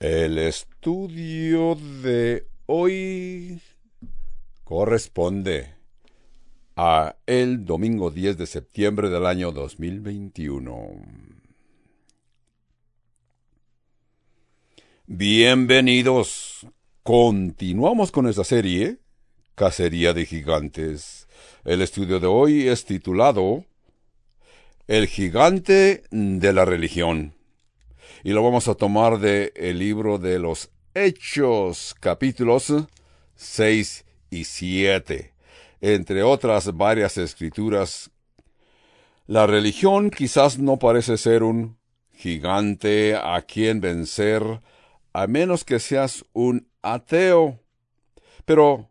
El estudio de hoy corresponde a el domingo 10 de septiembre del año 2021. Bienvenidos. Continuamos con esta serie, Cacería de Gigantes. El estudio de hoy es titulado El gigante de la religión y lo vamos a tomar del el libro de los Hechos, capítulos 6 y 7, entre otras varias escrituras. La religión quizás no parece ser un gigante a quien vencer, a menos que seas un ateo. Pero,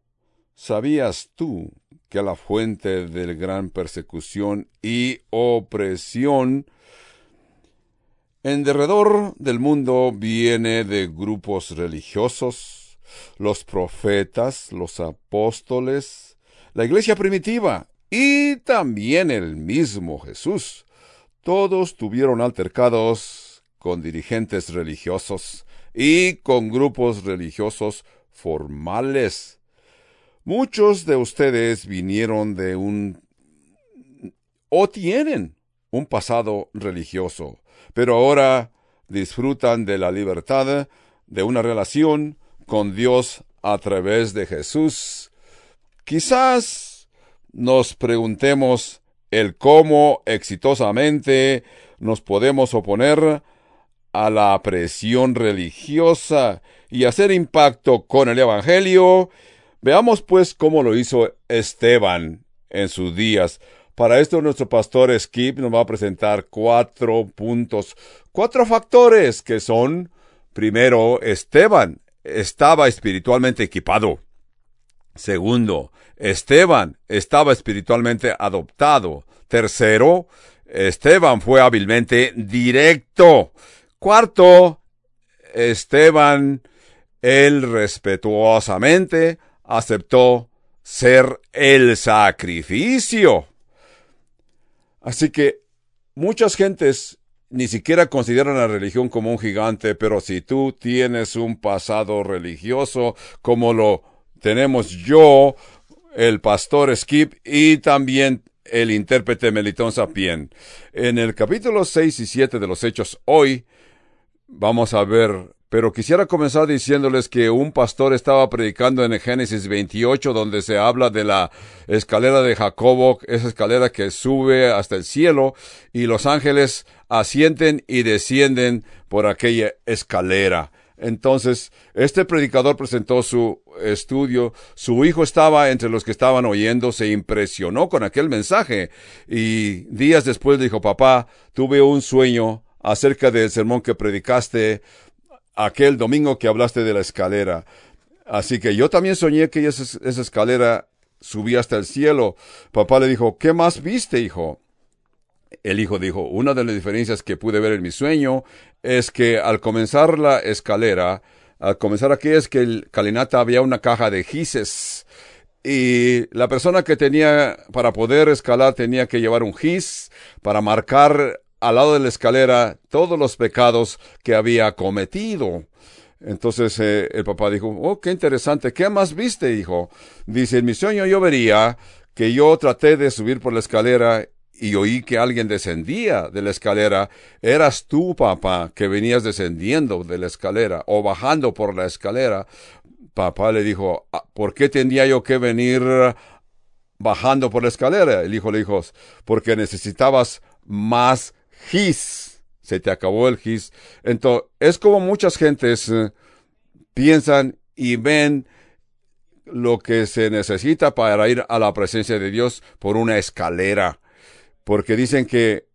¿sabías tú que la fuente de gran persecución y opresión en derredor del mundo viene de grupos religiosos, los profetas, los apóstoles, la iglesia primitiva y también el mismo Jesús. Todos tuvieron altercados con dirigentes religiosos y con grupos religiosos formales. Muchos de ustedes vinieron de un o tienen un pasado religioso pero ahora disfrutan de la libertad de una relación con Dios a través de Jesús. Quizás nos preguntemos el cómo exitosamente nos podemos oponer a la presión religiosa y hacer impacto con el Evangelio. Veamos pues cómo lo hizo Esteban en sus días. Para esto nuestro pastor Skip nos va a presentar cuatro puntos, cuatro factores que son, primero, Esteban estaba espiritualmente equipado. Segundo, Esteban estaba espiritualmente adoptado. Tercero, Esteban fue hábilmente directo. Cuarto, Esteban, él respetuosamente aceptó ser el sacrificio. Así que muchas gentes ni siquiera consideran la religión como un gigante, pero si tú tienes un pasado religioso como lo tenemos yo, el pastor Skip y también el intérprete Melitón Sapien. En el capítulo 6 y 7 de los Hechos hoy vamos a ver pero quisiera comenzar diciéndoles que un pastor estaba predicando en Génesis 28, donde se habla de la escalera de Jacobo, esa escalera que sube hasta el cielo, y los ángeles asienten y descienden por aquella escalera. Entonces, este predicador presentó su estudio, su hijo estaba entre los que estaban oyendo, se impresionó con aquel mensaje, y días después dijo, papá, tuve un sueño acerca del sermón que predicaste, aquel domingo que hablaste de la escalera. Así que yo también soñé que esa, escalera subía hasta el cielo. Papá le dijo, ¿qué más viste, hijo? El hijo dijo, una de las diferencias que pude ver en mi sueño es que al comenzar la escalera, al comenzar aquí es que el calinata había una caja de gises y la persona que tenía para poder escalar tenía que llevar un gis para marcar al lado de la escalera todos los pecados que había cometido. Entonces eh, el papá dijo, oh, qué interesante, ¿qué más viste, hijo? Dice, en mi sueño yo vería que yo traté de subir por la escalera y oí que alguien descendía de la escalera. Eras tú, papá, que venías descendiendo de la escalera o bajando por la escalera. Papá le dijo, ah, ¿por qué tendría yo que venir bajando por la escalera? El hijo le dijo, porque necesitabas más gis. Se te acabó el gis. Entonces, es como muchas gentes eh, piensan y ven lo que se necesita para ir a la presencia de Dios por una escalera. Porque dicen que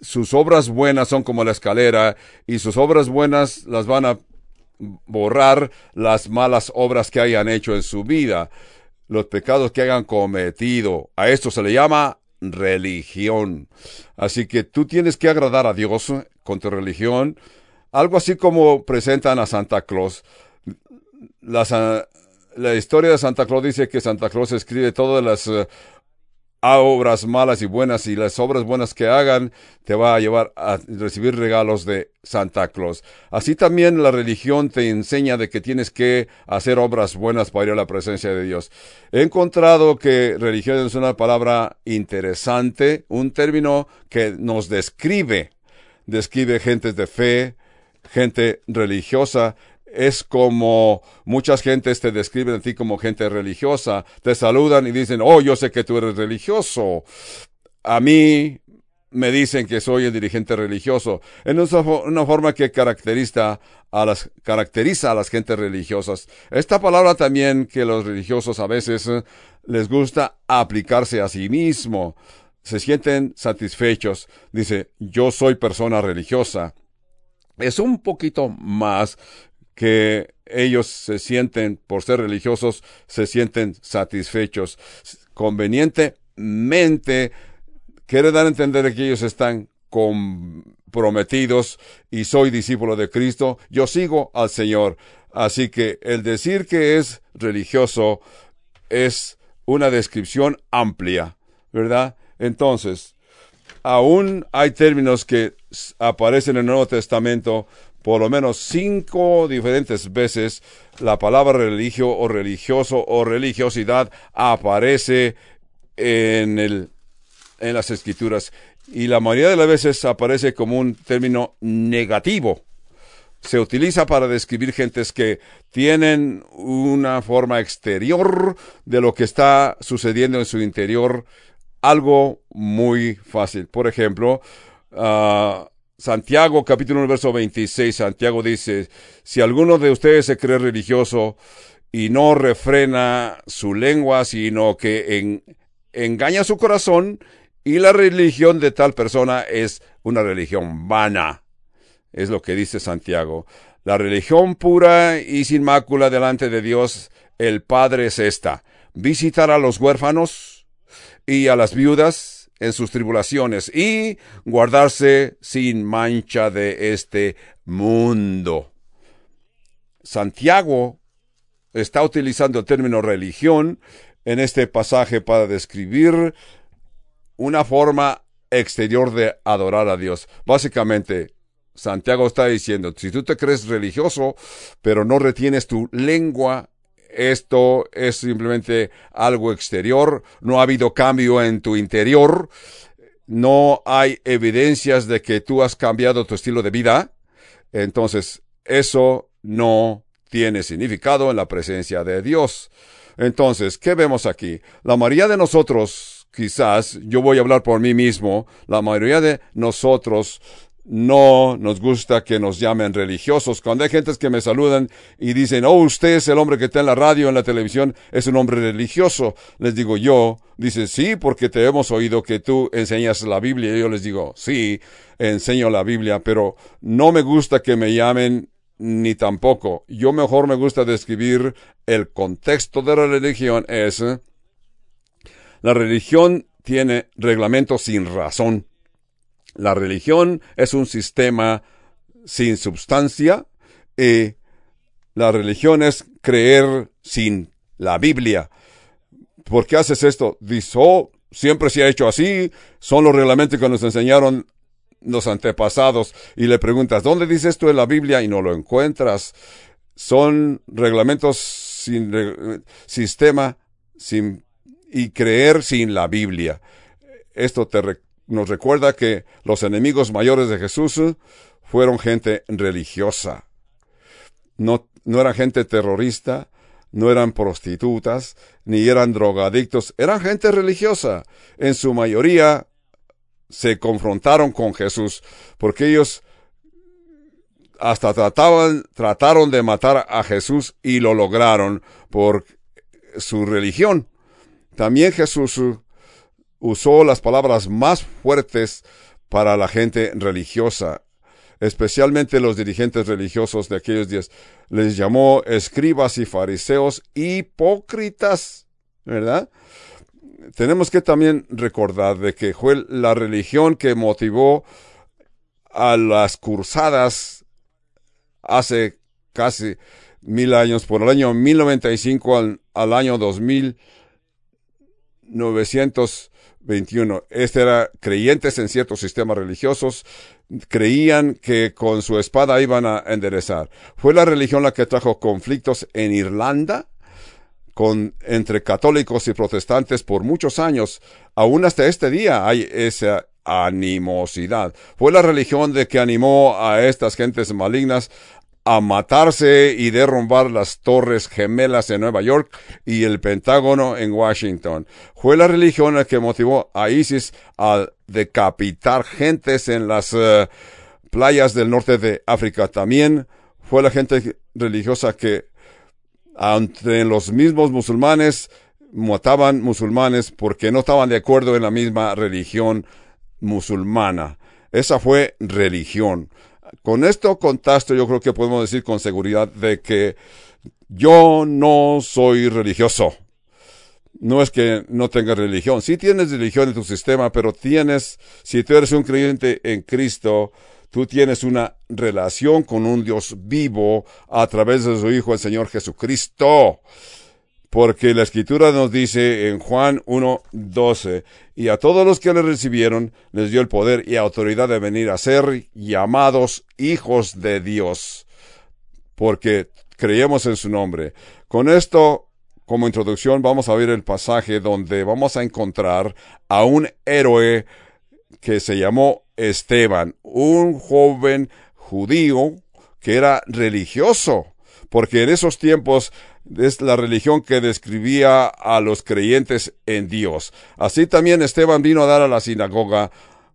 sus obras buenas son como la escalera y sus obras buenas las van a borrar las malas obras que hayan hecho en su vida, los pecados que hayan cometido. A esto se le llama religión. Así que tú tienes que agradar a Dios con tu religión, algo así como presentan a Santa Claus. La, la historia de Santa Claus dice que Santa Claus escribe todas las eh, a obras malas y buenas y las obras buenas que hagan te va a llevar a recibir regalos de Santa Claus. Así también la religión te enseña de que tienes que hacer obras buenas para ir a la presencia de Dios. He encontrado que religión es una palabra interesante, un término que nos describe, describe gentes de fe, gente religiosa, es como muchas gentes te describen a ti como gente religiosa, te saludan y dicen, oh, yo sé que tú eres religioso. A mí me dicen que soy el dirigente religioso. Es una forma que caracteriza a las, caracteriza a las gentes religiosas. Esta palabra también que los religiosos a veces eh, les gusta aplicarse a sí mismo. Se sienten satisfechos. Dice, yo soy persona religiosa. Es un poquito más que ellos se sienten, por ser religiosos, se sienten satisfechos. Convenientemente, quiere dar a entender que ellos están comprometidos y soy discípulo de Cristo, yo sigo al Señor. Así que el decir que es religioso es una descripción amplia, ¿verdad? Entonces, aún hay términos que aparecen en el Nuevo Testamento por lo menos cinco diferentes veces la palabra religio o religioso o religiosidad aparece en, el, en las escrituras y la mayoría de las veces aparece como un término negativo. Se utiliza para describir gentes que tienen una forma exterior de lo que está sucediendo en su interior, algo muy fácil. Por ejemplo, uh, Santiago capítulo 1 verso 26, Santiago dice, si alguno de ustedes se cree religioso y no refrena su lengua, sino que engaña su corazón, y la religión de tal persona es una religión vana. Es lo que dice Santiago. La religión pura y sin mácula delante de Dios, el Padre es esta. Visitar a los huérfanos y a las viudas en sus tribulaciones y guardarse sin mancha de este mundo. Santiago está utilizando el término religión en este pasaje para describir una forma exterior de adorar a Dios. Básicamente, Santiago está diciendo, si tú te crees religioso, pero no retienes tu lengua esto es simplemente algo exterior, no ha habido cambio en tu interior, no hay evidencias de que tú has cambiado tu estilo de vida, entonces eso no tiene significado en la presencia de Dios. Entonces, ¿qué vemos aquí? La mayoría de nosotros, quizás, yo voy a hablar por mí mismo, la mayoría de nosotros no nos gusta que nos llamen religiosos. Cuando hay gentes que me saludan y dicen, oh, usted es el hombre que está en la radio, en la televisión, es un hombre religioso. Les digo yo, dice, sí, porque te hemos oído que tú enseñas la Biblia. Y yo les digo, sí, enseño la Biblia, pero no me gusta que me llamen ni tampoco. Yo mejor me gusta describir el contexto de la religión es, la religión tiene reglamentos sin razón. La religión es un sistema sin substancia y la religión es creer sin la Biblia. ¿Por qué haces esto? Dice, oh, siempre se ha hecho así, son los reglamentos que nos enseñaron los antepasados. Y le preguntas, ¿dónde dice esto en la Biblia? Y no lo encuentras. Son reglamentos sin sistema sin, y creer sin la Biblia. Esto te, nos recuerda que los enemigos mayores de Jesús fueron gente religiosa. No, no eran gente terrorista, no eran prostitutas, ni eran drogadictos, eran gente religiosa. En su mayoría se confrontaron con Jesús, porque ellos hasta trataban, trataron de matar a Jesús y lo lograron por su religión. También Jesús usó las palabras más fuertes para la gente religiosa, especialmente los dirigentes religiosos de aquellos días. Les llamó escribas y fariseos hipócritas, ¿verdad? Tenemos que también recordar de que fue la religión que motivó a las cruzadas hace casi mil años, por el año 1095 al, al año 2900 21. Este era creyentes en ciertos sistemas religiosos, creían que con su espada iban a enderezar. Fue la religión la que trajo conflictos en Irlanda con, entre católicos y protestantes por muchos años. Aún hasta este día hay esa animosidad. Fue la religión de que animó a estas gentes malignas a matarse y derrumbar las torres gemelas en Nueva York y el Pentágono en Washington. Fue la religión la que motivó a ISIS a decapitar gentes en las eh, playas del norte de África. También fue la gente religiosa que entre los mismos musulmanes mataban musulmanes porque no estaban de acuerdo en la misma religión musulmana. Esa fue religión. Con esto contexto yo creo que podemos decir con seguridad de que yo no soy religioso. No es que no tengas religión. Sí tienes religión en tu sistema, pero tienes, si tú eres un creyente en Cristo, tú tienes una relación con un Dios vivo a través de su Hijo, el Señor Jesucristo. Porque la escritura nos dice en Juan 1.12, y a todos los que le recibieron les dio el poder y autoridad de venir a ser llamados hijos de Dios, porque creemos en su nombre. Con esto, como introducción, vamos a ver el pasaje donde vamos a encontrar a un héroe que se llamó Esteban, un joven judío que era religioso, porque en esos tiempos es la religión que describía a los creyentes en Dios. Así también Esteban vino a dar a la sinagoga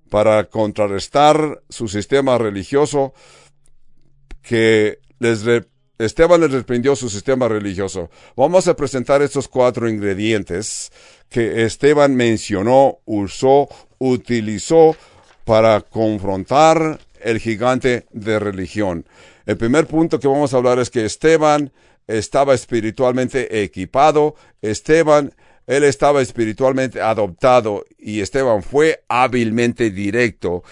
para contrarrestar su sistema religioso que les Esteban les reprendió su sistema religioso. Vamos a presentar estos cuatro ingredientes que Esteban mencionó, usó, utilizó para confrontar el gigante de religión. El primer punto que vamos a hablar es que Esteban estaba espiritualmente equipado, Esteban, él estaba espiritualmente adoptado y Esteban fue hábilmente directo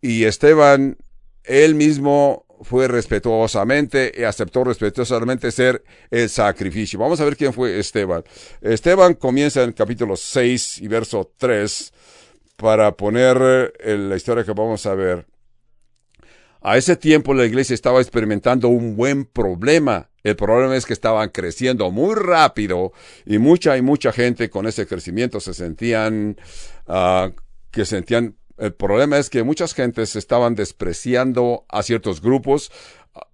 y Esteban, él mismo fue respetuosamente y aceptó respetuosamente ser el sacrificio. Vamos a ver quién fue Esteban. Esteban comienza en capítulo 6 y verso 3 para poner la historia que vamos a ver. A ese tiempo la iglesia estaba experimentando un buen problema. El problema es que estaban creciendo muy rápido y mucha y mucha gente con ese crecimiento se sentían uh, que sentían el problema es que muchas gentes estaban despreciando a ciertos grupos,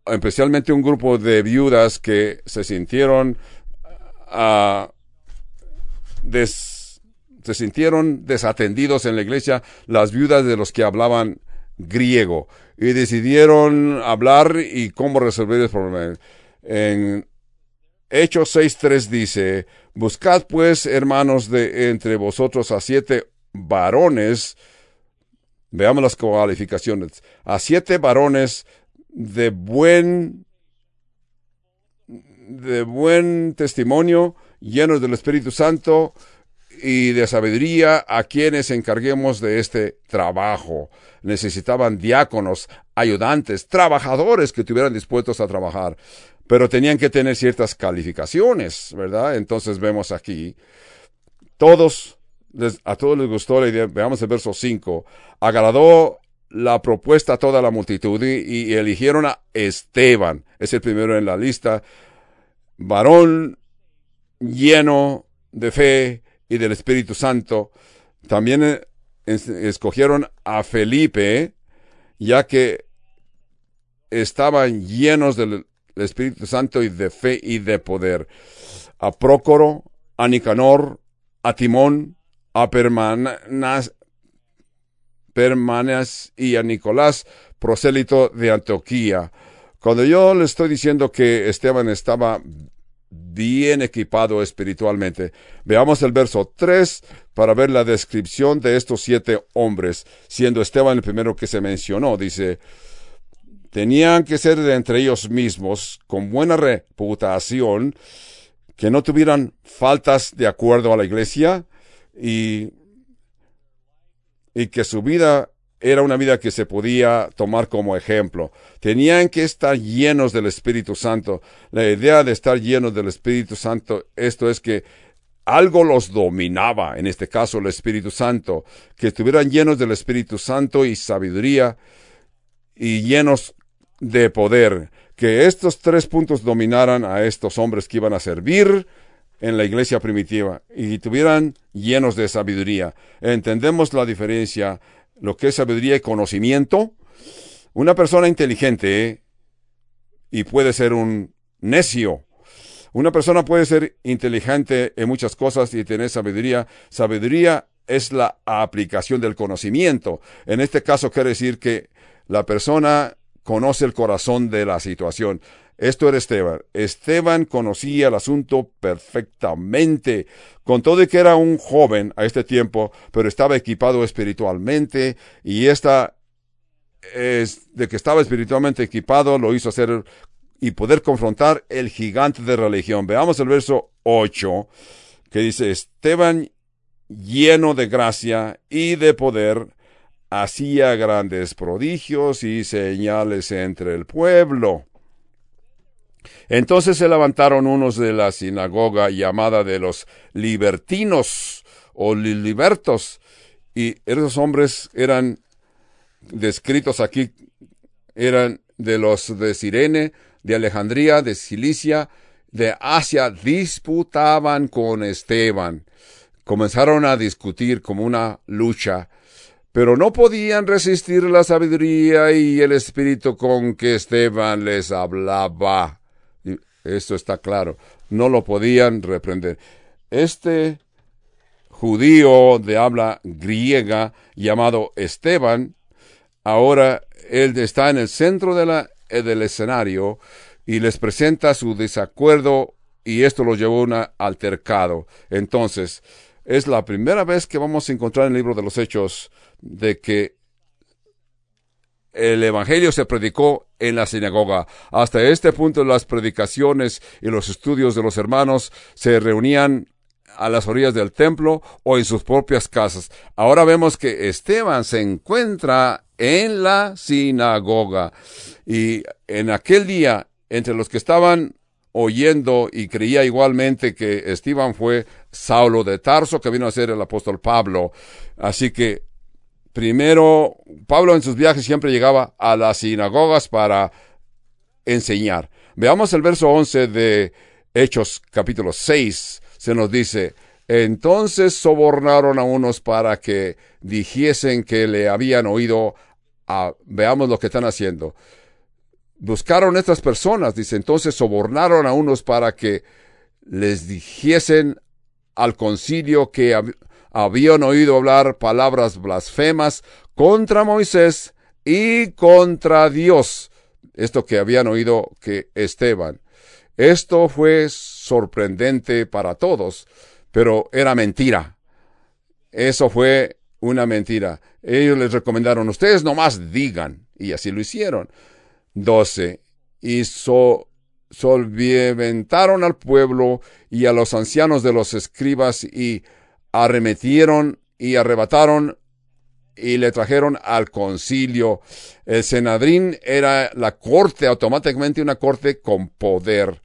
especialmente un grupo de viudas que se sintieron uh, des, se sintieron desatendidos en la iglesia, las viudas de los que hablaban griego y decidieron hablar y cómo resolver el problema. En Hechos 6.3 dice, Buscad pues, hermanos, de entre vosotros a siete varones, veamos las cualificaciones, a siete varones de buen, de buen testimonio, llenos del Espíritu Santo y de sabiduría, a quienes encarguemos de este trabajo. Necesitaban diáconos, ayudantes, trabajadores que estuvieran dispuestos a trabajar, pero tenían que tener ciertas calificaciones, ¿verdad? Entonces vemos aquí, todos, a todos les gustó la idea, veamos el verso 5, agradó la propuesta a toda la multitud y, y eligieron a Esteban, es el primero en la lista, varón lleno de fe y del Espíritu Santo, también eh, escogieron a Felipe, ya que estaban llenos del Espíritu Santo y de fe y de poder. A Prócoro, a Nicanor, a Timón, a Permanas, y a Nicolás, prosélito de Antioquía. Cuando yo le estoy diciendo que Esteban estaba bien equipado espiritualmente. Veamos el verso 3 para ver la descripción de estos siete hombres, siendo Esteban el primero que se mencionó. Dice, tenían que ser de entre ellos mismos, con buena reputación, que no tuvieran faltas de acuerdo a la iglesia y, y que su vida era una vida que se podía tomar como ejemplo. Tenían que estar llenos del Espíritu Santo. La idea de estar llenos del Espíritu Santo, esto es que algo los dominaba, en este caso el Espíritu Santo, que estuvieran llenos del Espíritu Santo y sabiduría y llenos de poder, que estos tres puntos dominaran a estos hombres que iban a servir en la iglesia primitiva y tuvieran llenos de sabiduría. Entendemos la diferencia, lo que es sabiduría y conocimiento. Una persona inteligente y puede ser un necio. Una persona puede ser inteligente en muchas cosas y tener sabiduría. Sabiduría es la aplicación del conocimiento. En este caso quiere decir que la persona conoce el corazón de la situación. Esto era Esteban. Esteban conocía el asunto perfectamente, con todo que era un joven a este tiempo, pero estaba equipado espiritualmente y esta es de que estaba espiritualmente equipado lo hizo hacer y poder confrontar el gigante de religión. Veamos el verso 8 que dice Esteban lleno de gracia y de poder hacía grandes prodigios y señales entre el pueblo. Entonces se levantaron unos de la sinagoga llamada de los libertinos o libertos, y esos hombres eran descritos aquí, eran de los de Sirene, de Alejandría, de Cilicia, de Asia, disputaban con Esteban. Comenzaron a discutir como una lucha pero no podían resistir la sabiduría y el espíritu con que Esteban les hablaba. Esto está claro. No lo podían reprender. Este judío de habla griega llamado Esteban, ahora él está en el centro la, del escenario y les presenta su desacuerdo y esto lo llevó a un altercado. Entonces, es la primera vez que vamos a encontrar en el libro de los Hechos de que el Evangelio se predicó en la sinagoga. Hasta este punto las predicaciones y los estudios de los hermanos se reunían a las orillas del templo o en sus propias casas. Ahora vemos que Esteban se encuentra en la sinagoga y en aquel día entre los que estaban oyendo y creía igualmente que Esteban fue Saulo de Tarso que vino a ser el apóstol Pablo. Así que Primero, Pablo en sus viajes siempre llegaba a las sinagogas para enseñar. Veamos el verso 11 de Hechos capítulo 6. Se nos dice, entonces sobornaron a unos para que dijesen que le habían oído. A, veamos lo que están haciendo. Buscaron estas personas, dice, entonces sobornaron a unos para que les dijesen al concilio que habían oído hablar palabras blasfemas contra Moisés y contra Dios. Esto que habían oído que Esteban. Esto fue sorprendente para todos, pero era mentira. Eso fue una mentira. Ellos les recomendaron, ustedes nomás digan, y así lo hicieron. 12. Y so, solventaron al pueblo y a los ancianos de los escribas y arremetieron y arrebataron y le trajeron al concilio. El Senadrín era la corte, automáticamente una corte con poder.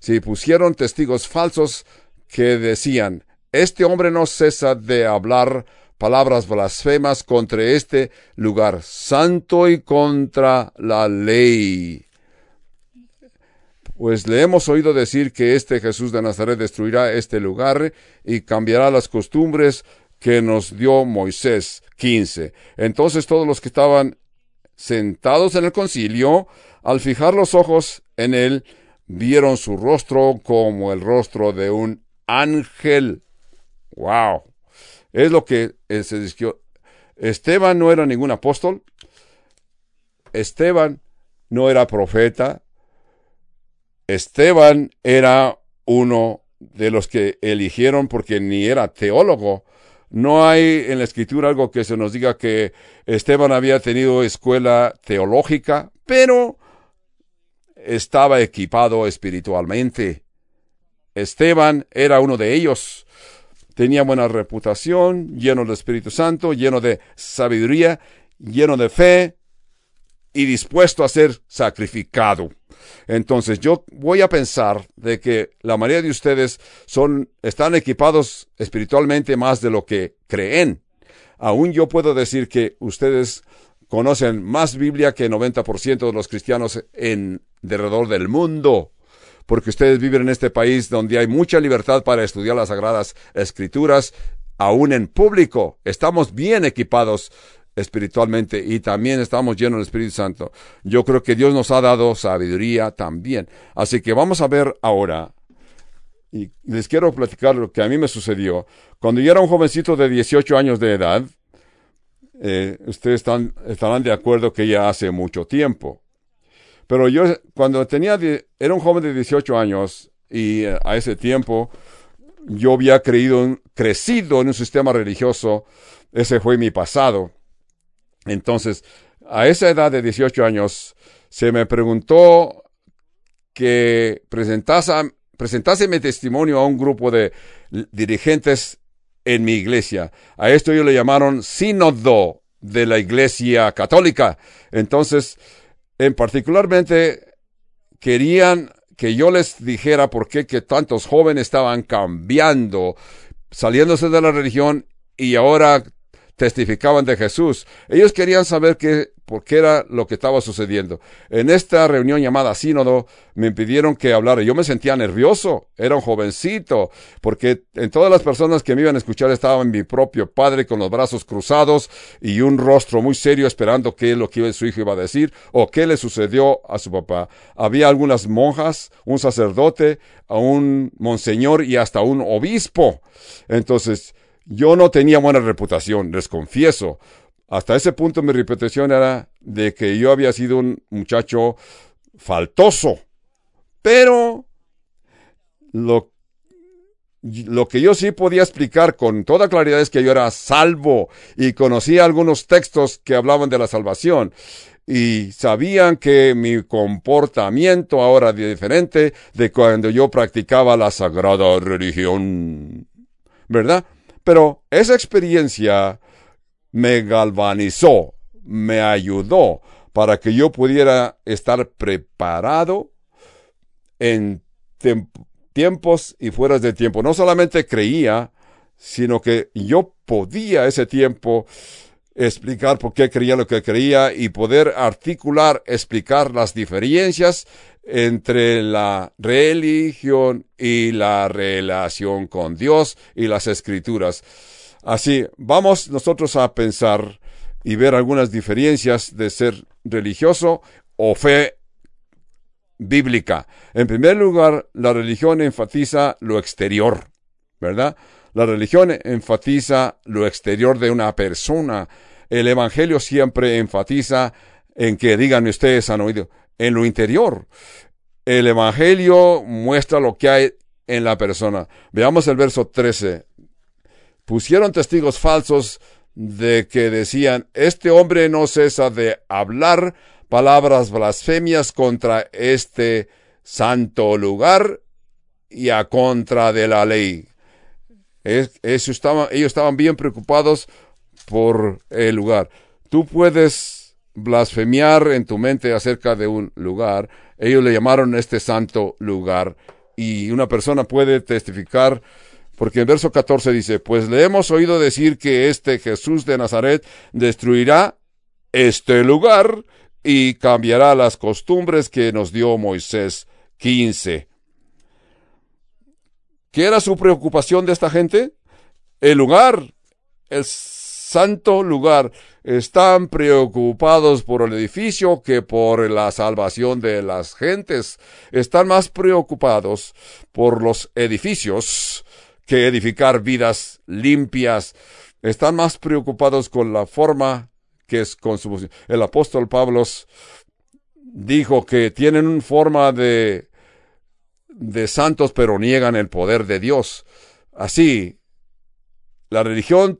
Si pusieron testigos falsos que decían, este hombre no cesa de hablar palabras blasfemas contra este lugar santo y contra la ley. Pues le hemos oído decir que este Jesús de Nazaret destruirá este lugar y cambiará las costumbres que nos dio Moisés. 15. Entonces todos los que estaban sentados en el concilio, al fijar los ojos en él, vieron su rostro como el rostro de un ángel. ¡Wow! Es lo que se dijo. Esteban no era ningún apóstol. Esteban no era profeta. Esteban era uno de los que eligieron porque ni era teólogo. No hay en la escritura algo que se nos diga que Esteban había tenido escuela teológica, pero estaba equipado espiritualmente. Esteban era uno de ellos. Tenía buena reputación, lleno del Espíritu Santo, lleno de sabiduría, lleno de fe y dispuesto a ser sacrificado. Entonces yo voy a pensar de que la mayoría de ustedes son, están equipados espiritualmente más de lo que creen. Aún yo puedo decir que ustedes conocen más Biblia que el 90% de los cristianos en alrededor del mundo, porque ustedes viven en este país donde hay mucha libertad para estudiar las sagradas escrituras, aún en público. Estamos bien equipados espiritualmente y también estamos llenos del Espíritu Santo. Yo creo que Dios nos ha dado sabiduría también. Así que vamos a ver ahora, y les quiero platicar lo que a mí me sucedió. Cuando yo era un jovencito de 18 años de edad, eh, ustedes están, estarán de acuerdo que ya hace mucho tiempo. Pero yo, cuando tenía, era un joven de 18 años y eh, a ese tiempo yo había creído, crecido en un sistema religioso, ese fue mi pasado. Entonces, a esa edad de 18 años, se me preguntó que presentase, presentase mi testimonio a un grupo de dirigentes en mi iglesia. A esto ellos le llamaron sínodo de la iglesia católica. Entonces, en particularmente, querían que yo les dijera por qué que tantos jóvenes estaban cambiando, saliéndose de la religión y ahora testificaban de Jesús. Ellos querían saber qué, por qué era lo que estaba sucediendo. En esta reunión llamada sínodo me impidieron que hablara. Yo me sentía nervioso, era un jovencito, porque en todas las personas que me iban a escuchar estaba mi propio padre con los brazos cruzados y un rostro muy serio esperando qué es lo que su hijo iba a decir o qué le sucedió a su papá. Había algunas monjas, un sacerdote, un monseñor y hasta un obispo. Entonces, yo no tenía buena reputación, les confieso. Hasta ese punto mi reputación era de que yo había sido un muchacho faltoso. Pero lo, lo que yo sí podía explicar con toda claridad es que yo era salvo y conocía algunos textos que hablaban de la salvación y sabían que mi comportamiento ahora era diferente de cuando yo practicaba la sagrada religión. ¿Verdad? Pero esa experiencia me galvanizó, me ayudó para que yo pudiera estar preparado en tiempos y fuera de tiempo. No solamente creía, sino que yo podía ese tiempo explicar por qué creía lo que creía y poder articular, explicar las diferencias entre la religión y la relación con Dios y las escrituras. Así, vamos nosotros a pensar y ver algunas diferencias de ser religioso o fe bíblica. En primer lugar, la religión enfatiza lo exterior, ¿verdad? La religión enfatiza lo exterior de una persona. El Evangelio siempre enfatiza en que, digan ustedes, han oído, en lo interior. El Evangelio muestra lo que hay en la persona. Veamos el verso 13. Pusieron testigos falsos de que decían, este hombre no cesa de hablar palabras blasfemias contra este santo lugar y a contra de la ley. Ellos estaban bien preocupados por el lugar. Tú puedes blasfemiar en tu mente acerca de un lugar. Ellos le llamaron este santo lugar. Y una persona puede testificar, porque el verso 14 dice, pues le hemos oído decir que este Jesús de Nazaret destruirá este lugar y cambiará las costumbres que nos dio Moisés 15. ¿Qué era su preocupación de esta gente? El lugar, el santo lugar están preocupados por el edificio que por la salvación de las gentes. Están más preocupados por los edificios que edificar vidas limpias. Están más preocupados con la forma que es con. El apóstol Pablo dijo que tienen una forma de, de santos pero niegan el poder de Dios. Así, la religión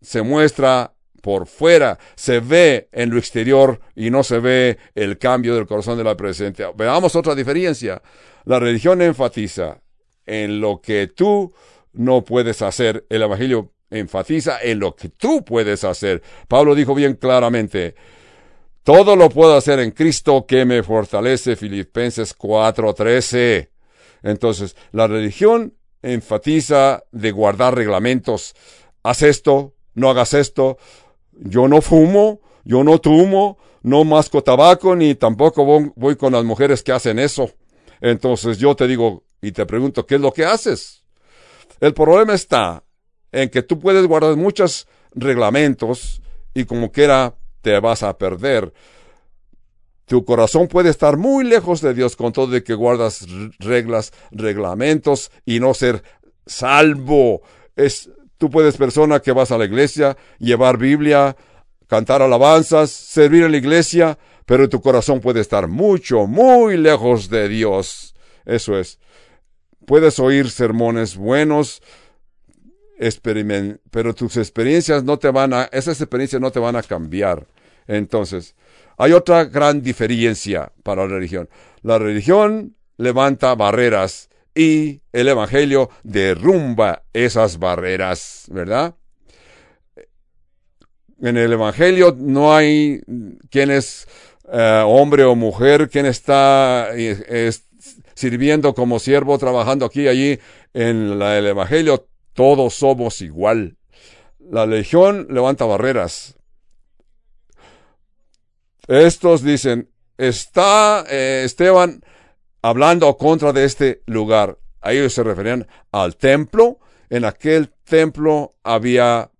se muestra por fuera, se ve en lo exterior y no se ve el cambio del corazón de la presencia. Veamos otra diferencia. La religión enfatiza en lo que tú no puedes hacer. El Evangelio enfatiza en lo que tú puedes hacer. Pablo dijo bien claramente, Todo lo puedo hacer en Cristo que me fortalece. Filipenses 4:13. Entonces, la religión enfatiza de guardar reglamentos. Haz esto, no hagas esto. Yo no fumo, yo no tumo, no masco tabaco, ni tampoco voy con las mujeres que hacen eso. Entonces yo te digo y te pregunto, ¿qué es lo que haces? El problema está en que tú puedes guardar muchos reglamentos y como quiera te vas a perder. Tu corazón puede estar muy lejos de Dios con todo de que guardas reglas, reglamentos y no ser salvo. Es, tú puedes persona que vas a la iglesia, llevar Biblia, cantar alabanzas, servir en la iglesia, pero tu corazón puede estar mucho, muy lejos de Dios. Eso es. Puedes oír sermones buenos, pero tus experiencias no te van a, esas experiencias no te van a cambiar. Entonces, hay otra gran diferencia para la religión. La religión levanta barreras y el Evangelio derrumba esas barreras, ¿verdad? En el Evangelio no hay quien es eh, hombre o mujer, quien está eh, sirviendo como siervo, trabajando aquí y allí. En el Evangelio todos somos igual. La legión levanta barreras. Estos dicen, está eh, Esteban hablando contra de este lugar. A ellos se referían al templo. En aquel templo había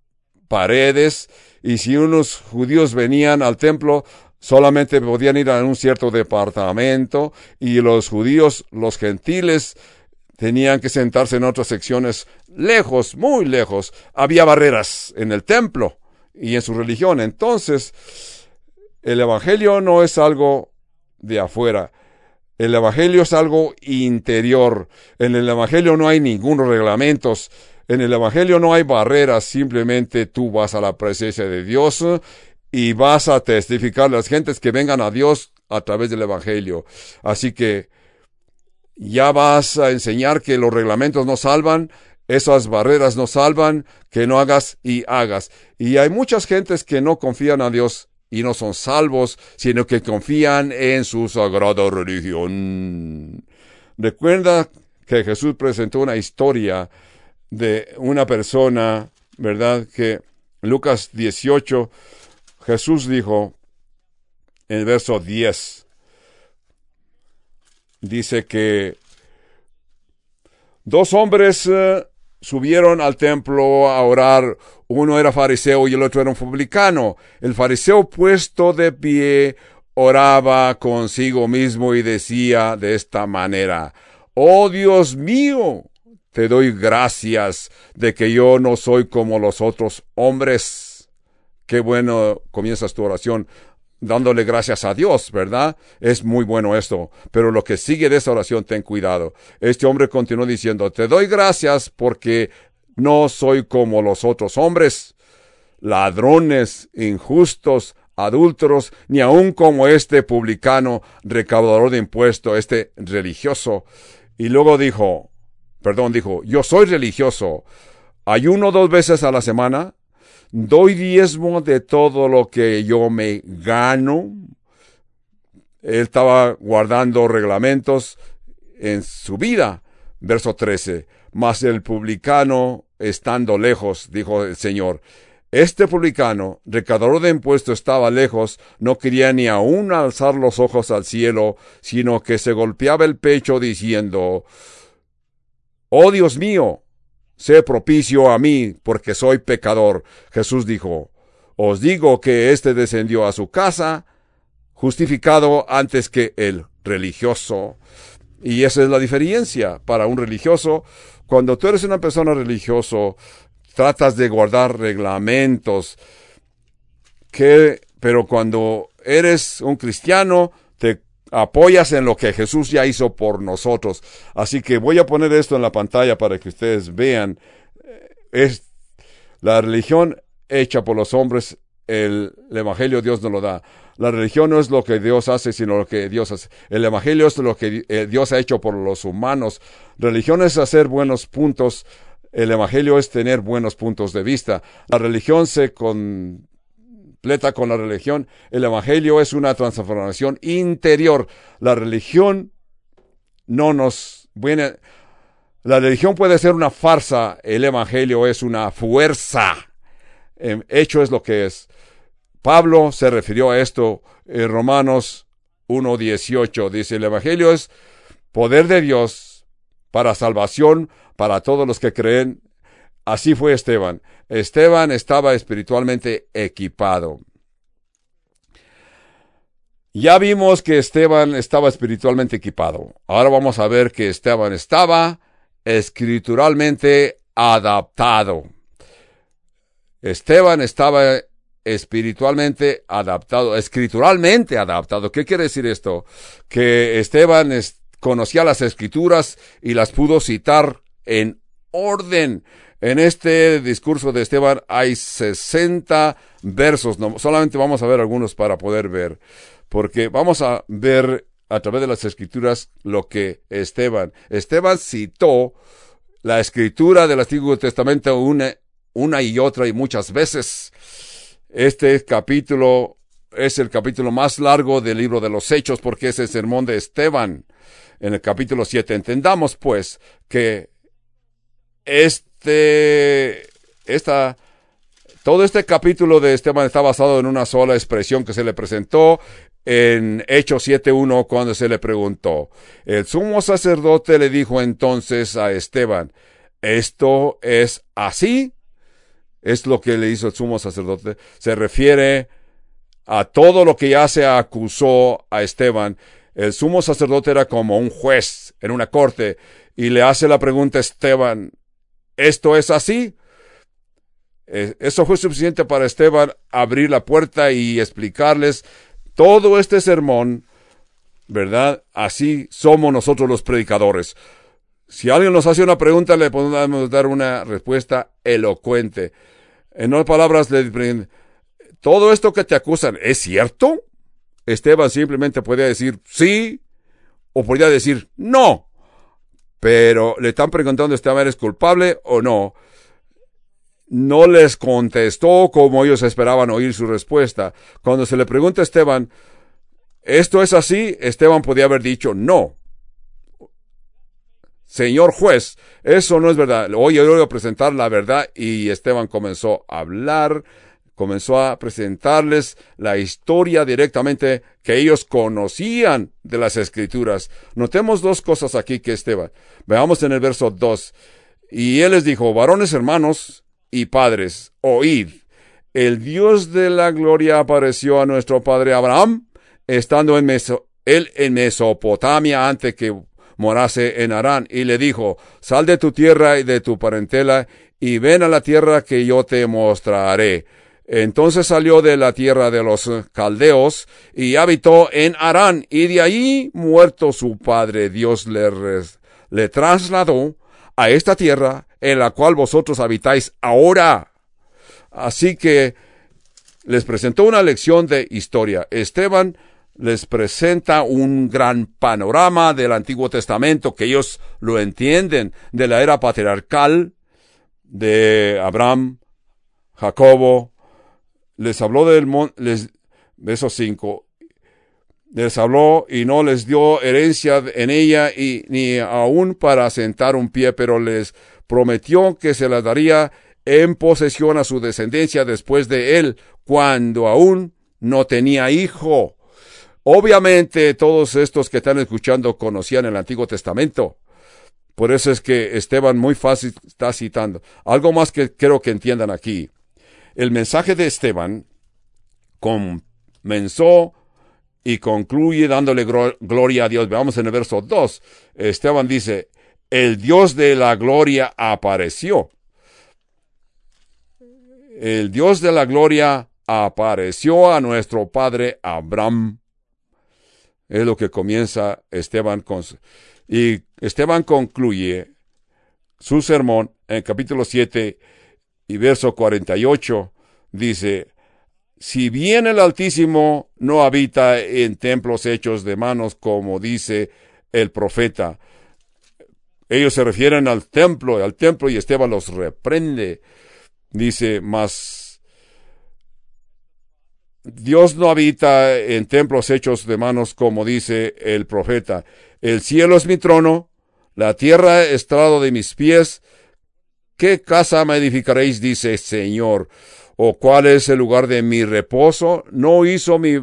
paredes y si unos judíos venían al templo, solamente podían ir a un cierto departamento y los judíos, los gentiles, tenían que sentarse en otras secciones lejos, muy lejos. Había barreras en el templo y en su religión. Entonces, el Evangelio no es algo de afuera. El Evangelio es algo interior. En el Evangelio no hay ningunos reglamentos. En el Evangelio no hay barreras. Simplemente tú vas a la presencia de Dios y vas a testificar a las gentes que vengan a Dios a través del Evangelio. Así que ya vas a enseñar que los reglamentos no salvan, esas barreras no salvan, que no hagas y hagas. Y hay muchas gentes que no confían a Dios y no son salvos, sino que confían en su sagrada religión. Recuerda que Jesús presentó una historia de una persona, ¿verdad? Que Lucas 18, Jesús dijo en el verso 10, dice que dos hombres eh, subieron al templo a orar. Uno era fariseo y el otro era un publicano. El fariseo puesto de pie oraba consigo mismo y decía de esta manera, Oh Dios mío, te doy gracias de que yo no soy como los otros hombres. Qué bueno comienzas tu oración dándole gracias a Dios, ¿verdad? Es muy bueno esto. Pero lo que sigue de esa oración, ten cuidado. Este hombre continuó diciendo, te doy gracias porque no soy como los otros hombres, ladrones, injustos, adúlteros, ni aun como este publicano, recaudador de impuestos, este religioso. Y luego dijo, perdón, dijo, yo soy religioso, ayuno dos veces a la semana, doy diezmo de todo lo que yo me gano. Él estaba guardando reglamentos en su vida. Verso 13. Mas el publicano, estando lejos, dijo el Señor, este publicano, recaudador de impuestos, estaba lejos, no quería ni aún alzar los ojos al cielo, sino que se golpeaba el pecho diciendo, Oh Dios mío, sé propicio a mí, porque soy pecador. Jesús dijo, os digo que éste descendió a su casa justificado antes que el religioso. Y esa es la diferencia para un religioso. Cuando tú eres una persona religioso, tratas de guardar reglamentos, que, pero cuando eres un cristiano, apoyas en lo que Jesús ya hizo por nosotros. Así que voy a poner esto en la pantalla para que ustedes vean. Es la religión hecha por los hombres, el, Evangelio Dios nos lo da. La religión no es lo que Dios hace, sino lo que Dios hace. El Evangelio es lo que eh, Dios ha hecho por los humanos. Religión es hacer buenos puntos. El Evangelio es tener buenos puntos de vista. La religión se con completa con la religión. El Evangelio es una transformación interior. La religión no nos viene... La religión puede ser una farsa, el Evangelio es una fuerza. Em, hecho es lo que es. Pablo se refirió a esto en Romanos 1.18. Dice, el Evangelio es poder de Dios para salvación para todos los que creen. Así fue Esteban. Esteban estaba espiritualmente equipado. Ya vimos que Esteban estaba espiritualmente equipado. Ahora vamos a ver que Esteban estaba escrituralmente adaptado. Esteban estaba espiritualmente adaptado, escrituralmente adaptado. ¿Qué quiere decir esto? Que Esteban conocía las escrituras y las pudo citar en orden. En este discurso de Esteban hay 60 versos, solamente vamos a ver algunos para poder ver, porque vamos a ver a través de las escrituras lo que Esteban, Esteban citó la escritura del Antiguo Testamento una, una y otra y muchas veces. Este capítulo es el capítulo más largo del libro de los Hechos porque es el sermón de Esteban en el capítulo 7. Entendamos pues que este, esta, todo este capítulo de Esteban está basado en una sola expresión que se le presentó en Hechos 7.1 cuando se le preguntó. El sumo sacerdote le dijo entonces a Esteban, ¿esto es así? Es lo que le hizo el sumo sacerdote. Se refiere a todo lo que ya se acusó a Esteban. El sumo sacerdote era como un juez en una corte y le hace la pregunta a Esteban, ¿esto es así? Eh, eso fue suficiente para Esteban abrir la puerta y explicarles todo este sermón, ¿verdad? Así somos nosotros los predicadores. Si alguien nos hace una pregunta, le podemos dar una respuesta elocuente. En otras palabras, le dicen, todo esto que te acusan, ¿es cierto? Esteban simplemente podía decir sí o podía decir no. Pero le están preguntando, Esteban, ¿eres culpable o no? no les contestó como ellos esperaban oír su respuesta. Cuando se le pregunta a Esteban, ¿esto es así? Esteban podía haber dicho, no. Señor juez, eso no es verdad. Hoy yo voy a presentar la verdad y Esteban comenzó a hablar, comenzó a presentarles la historia directamente que ellos conocían de las escrituras. Notemos dos cosas aquí que Esteban. Veamos en el verso 2. Y él les dijo, varones hermanos, y padres, oíd, el Dios de la gloria apareció a nuestro padre Abraham, estando en él en Mesopotamia antes que morase en Harán, y le dijo, sal de tu tierra y de tu parentela, y ven a la tierra que yo te mostraré. Entonces salió de la tierra de los caldeos y habitó en Harán, y de allí, muerto su padre, Dios le, le trasladó a esta tierra en la cual vosotros habitáis ahora. Así que les presentó una lección de historia. Esteban les presenta un gran panorama del Antiguo Testamento que ellos lo entienden de la era patriarcal de Abraham, Jacobo. Les habló del les, de esos cinco. Les habló y no les dio herencia en ella y ni aún para sentar un pie, pero les prometió que se la daría en posesión a su descendencia después de él, cuando aún no tenía hijo. Obviamente todos estos que están escuchando conocían el Antiguo Testamento. Por eso es que Esteban muy fácil está citando. Algo más que quiero que entiendan aquí. El mensaje de Esteban comenzó y concluye dándole gloria a Dios. Veamos en el verso 2. Esteban dice, el Dios de la gloria apareció. El Dios de la gloria apareció a nuestro padre Abraham. Es lo que comienza Esteban con. Y Esteban concluye su sermón en capítulo 7 y verso 48. Dice, si bien el Altísimo no habita en templos hechos de manos como dice el profeta, ellos se refieren al templo, al templo y Esteban los reprende. Dice, más Dios no habita en templos hechos de manos como dice el profeta. El cielo es mi trono, la tierra estrado de mis pies. ¿Qué casa me edificaréis? dice Señor. ¿O cuál es el lugar de mi reposo? No hizo mi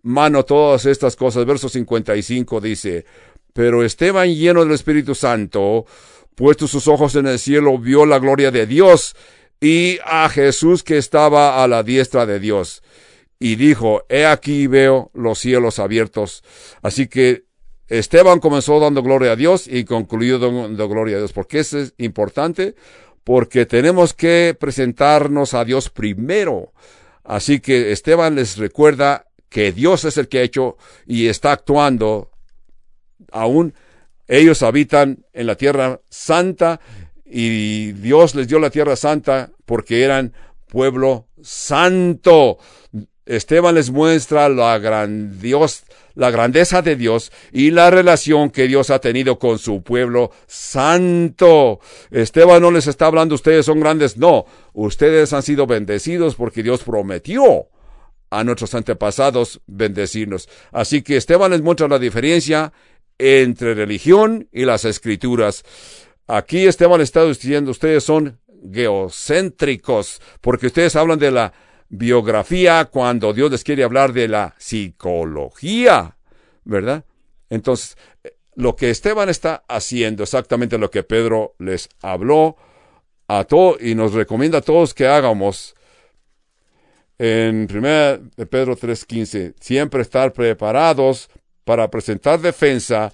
mano todas estas cosas. Verso 55 dice, pero Esteban lleno del Espíritu Santo, puesto sus ojos en el cielo, vio la gloria de Dios y a Jesús que estaba a la diestra de Dios. Y dijo, he aquí veo los cielos abiertos. Así que Esteban comenzó dando gloria a Dios y concluyó dando gloria a Dios. ¿Por qué es importante? Porque tenemos que presentarnos a Dios primero. Así que Esteban les recuerda que Dios es el que ha hecho y está actuando. Aún ellos habitan en la tierra santa y Dios les dio la tierra santa porque eran pueblo santo. Esteban les muestra la, grandios, la grandeza de Dios y la relación que Dios ha tenido con su pueblo santo. Esteban no les está hablando, ustedes son grandes, no, ustedes han sido bendecidos porque Dios prometió a nuestros antepasados bendecirnos. Así que Esteban les muestra la diferencia entre religión y las escrituras. Aquí Esteban está diciendo, ustedes son geocéntricos, porque ustedes hablan de la biografía cuando Dios les quiere hablar de la psicología, ¿verdad? Entonces, lo que Esteban está haciendo, exactamente lo que Pedro les habló a todos y nos recomienda a todos que hagamos en 1 Pedro 3:15, siempre estar preparados para presentar defensa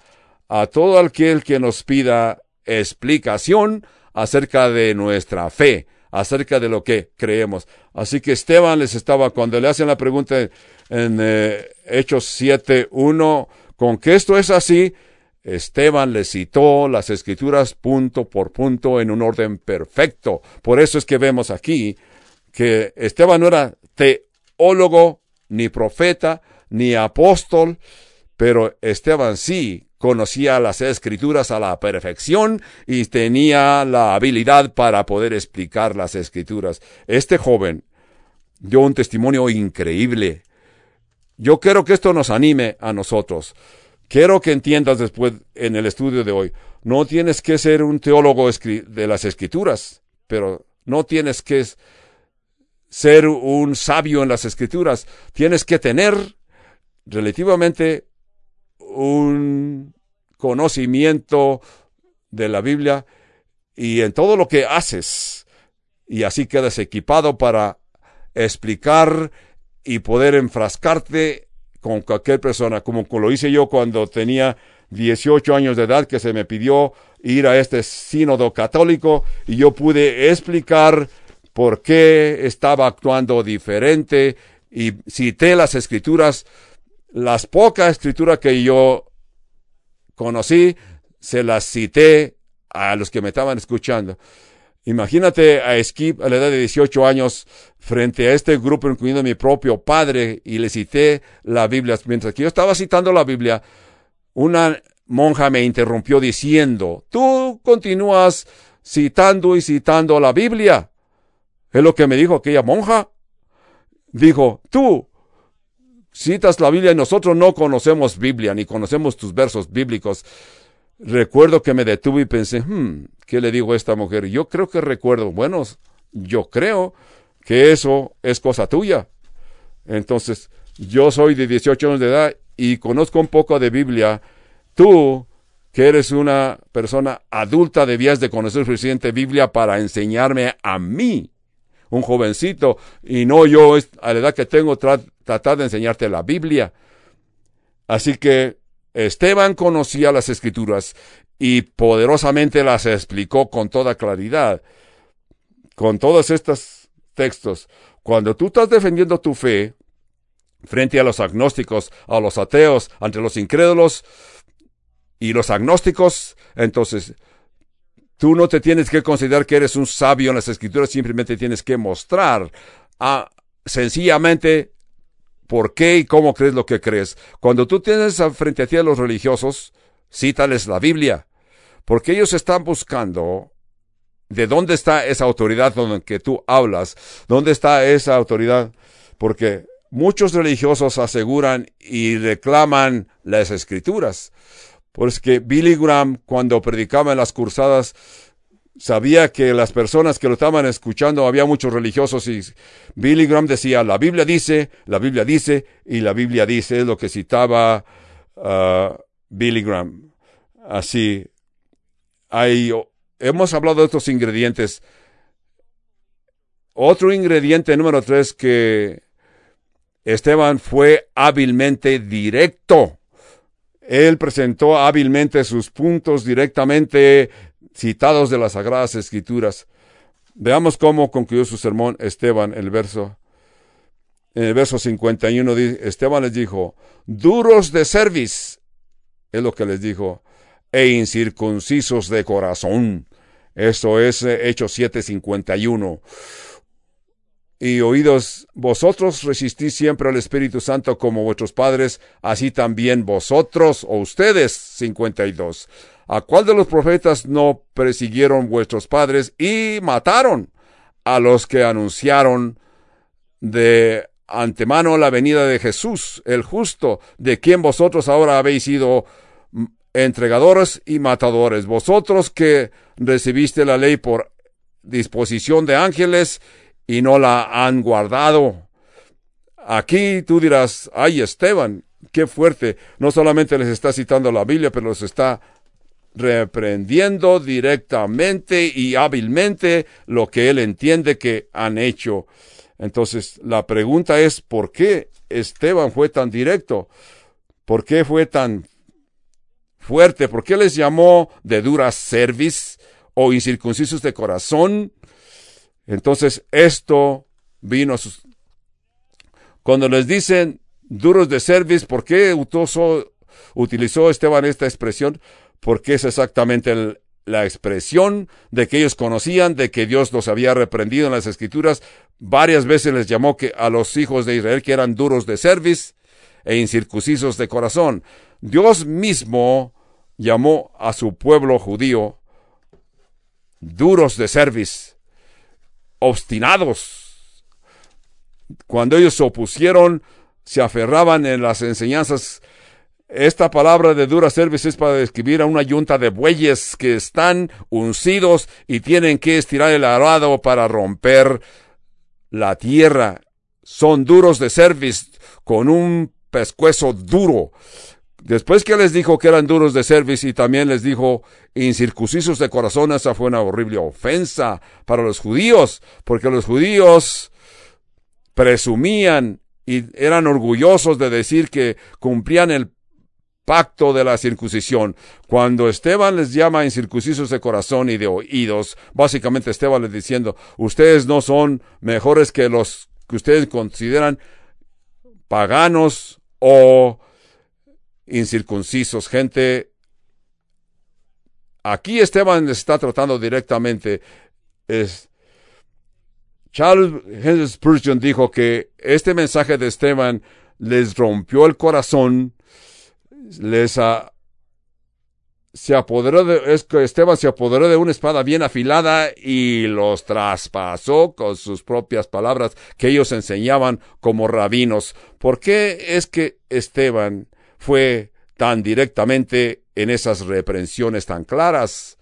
a todo aquel que nos pida explicación acerca de nuestra fe, acerca de lo que creemos. Así que Esteban les estaba, cuando le hacen la pregunta en eh, Hechos 7.1, con que esto es así, Esteban le citó las escrituras punto por punto en un orden perfecto. Por eso es que vemos aquí que Esteban no era teólogo, ni profeta, ni apóstol, pero Esteban sí conocía las escrituras a la perfección y tenía la habilidad para poder explicar las escrituras. Este joven dio un testimonio increíble. Yo quiero que esto nos anime a nosotros. Quiero que entiendas después en el estudio de hoy, no tienes que ser un teólogo de las escrituras, pero no tienes que ser un sabio en las escrituras. Tienes que tener relativamente un conocimiento de la Biblia y en todo lo que haces. Y así quedas equipado para explicar y poder enfrascarte con cualquier persona, como lo hice yo cuando tenía 18 años de edad, que se me pidió ir a este sínodo católico y yo pude explicar por qué estaba actuando diferente y cité las escrituras las pocas escrituras que yo conocí, se las cité a los que me estaban escuchando. Imagínate a Skip a la edad de 18 años frente a este grupo, incluyendo mi propio padre, y le cité la Biblia. Mientras que yo estaba citando la Biblia, una monja me interrumpió diciendo, tú continúas citando y citando la Biblia. Es lo que me dijo aquella monja. Dijo, tú citas la Biblia y nosotros no conocemos Biblia ni conocemos tus versos bíblicos. Recuerdo que me detuve y pensé, hmm, ¿qué le digo a esta mujer? Yo creo que recuerdo, bueno, yo creo que eso es cosa tuya. Entonces, yo soy de 18 años de edad y conozco un poco de Biblia. Tú, que eres una persona adulta, debías de conocer suficiente Biblia para enseñarme a mí un jovencito, y no yo a la edad que tengo tratar de enseñarte la Biblia. Así que Esteban conocía las escrituras y poderosamente las explicó con toda claridad. Con todos estos textos, cuando tú estás defendiendo tu fe frente a los agnósticos, a los ateos, ante los incrédulos y los agnósticos, entonces Tú no te tienes que considerar que eres un sabio en las escrituras, simplemente tienes que mostrar a, sencillamente por qué y cómo crees lo que crees. Cuando tú tienes frente a ti a los religiosos, cítales la Biblia, porque ellos están buscando de dónde está esa autoridad la que tú hablas, dónde está esa autoridad, porque muchos religiosos aseguran y reclaman las escrituras. Porque Billy Graham, cuando predicaba en las cursadas, sabía que las personas que lo estaban escuchando había muchos religiosos y Billy Graham decía, la Biblia dice, la Biblia dice y la Biblia dice, es lo que citaba uh, Billy Graham. Así, hay, hemos hablado de estos ingredientes. Otro ingrediente número tres que Esteban fue hábilmente directo. Él presentó hábilmente sus puntos directamente citados de las Sagradas Escrituras. Veamos cómo concluyó su sermón Esteban, el verso. En el verso 51, Esteban les dijo, duros de cerviz, es lo que les dijo, e incircuncisos de corazón. Eso es eh, Hechos 7:51 y oídos, vosotros resistís siempre al Espíritu Santo como vuestros padres, así también vosotros o ustedes. 52. ¿A cuál de los profetas no persiguieron vuestros padres y mataron a los que anunciaron de antemano la venida de Jesús, el justo, de quien vosotros ahora habéis sido entregadores y matadores? Vosotros que recibiste la ley por disposición de ángeles y no la han guardado. Aquí tú dirás, ay Esteban, qué fuerte. No solamente les está citando la Biblia, pero los está reprendiendo directamente y hábilmente lo que él entiende que han hecho. Entonces, la pregunta es, ¿por qué Esteban fue tan directo? ¿Por qué fue tan fuerte? ¿Por qué les llamó de dura cerviz o incircuncisos de corazón? Entonces, esto vino a sus... Cuando les dicen duros de cerviz, ¿por qué utilizó Esteban esta expresión? Porque es exactamente la expresión de que ellos conocían, de que Dios los había reprendido en las escrituras. Varias veces les llamó que a los hijos de Israel que eran duros de cerviz e incircuncisos de corazón. Dios mismo llamó a su pueblo judío duros de cerviz obstinados. Cuando ellos se opusieron, se aferraban en las enseñanzas. Esta palabra de dura cerviz es para describir a una yunta de bueyes que están uncidos y tienen que estirar el arado para romper la tierra. Son duros de cerviz con un pescuezo duro. Después que les dijo que eran duros de servicio y también les dijo incircuncisos de corazón, esa fue una horrible ofensa para los judíos, porque los judíos presumían y eran orgullosos de decir que cumplían el pacto de la circuncisión. Cuando Esteban les llama incircuncisos de corazón y de oídos, básicamente Esteban les diciendo, ustedes no son mejores que los que ustedes consideran paganos o incircuncisos, gente. Aquí Esteban está tratando directamente. Es, Charles Henry Spurgeon dijo que este mensaje de Esteban les rompió el corazón, les se apoderó de, es que Esteban se apoderó de una espada bien afilada y los traspasó con sus propias palabras que ellos enseñaban como rabinos. ¿Por qué es que Esteban fue tan directamente en esas reprensiones tan claras.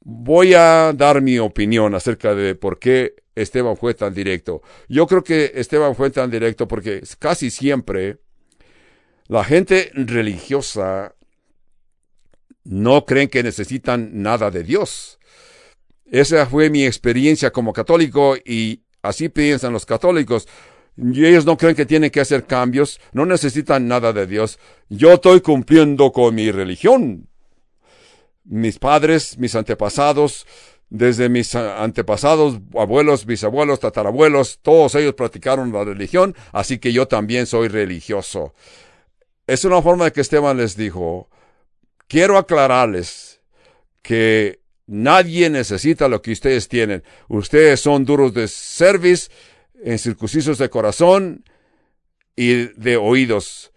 Voy a dar mi opinión acerca de por qué Esteban fue tan directo. Yo creo que Esteban fue tan directo porque casi siempre la gente religiosa no creen que necesitan nada de Dios. Esa fue mi experiencia como católico y así piensan los católicos. Y ellos no creen que tienen que hacer cambios, no necesitan nada de Dios. Yo estoy cumpliendo con mi religión. Mis padres, mis antepasados, desde mis antepasados, abuelos, bisabuelos, tatarabuelos, todos ellos practicaron la religión, así que yo también soy religioso. Es una forma de que Esteban les dijo, quiero aclararles que nadie necesita lo que ustedes tienen. Ustedes son duros de service en circuncisos de corazón y de oídos.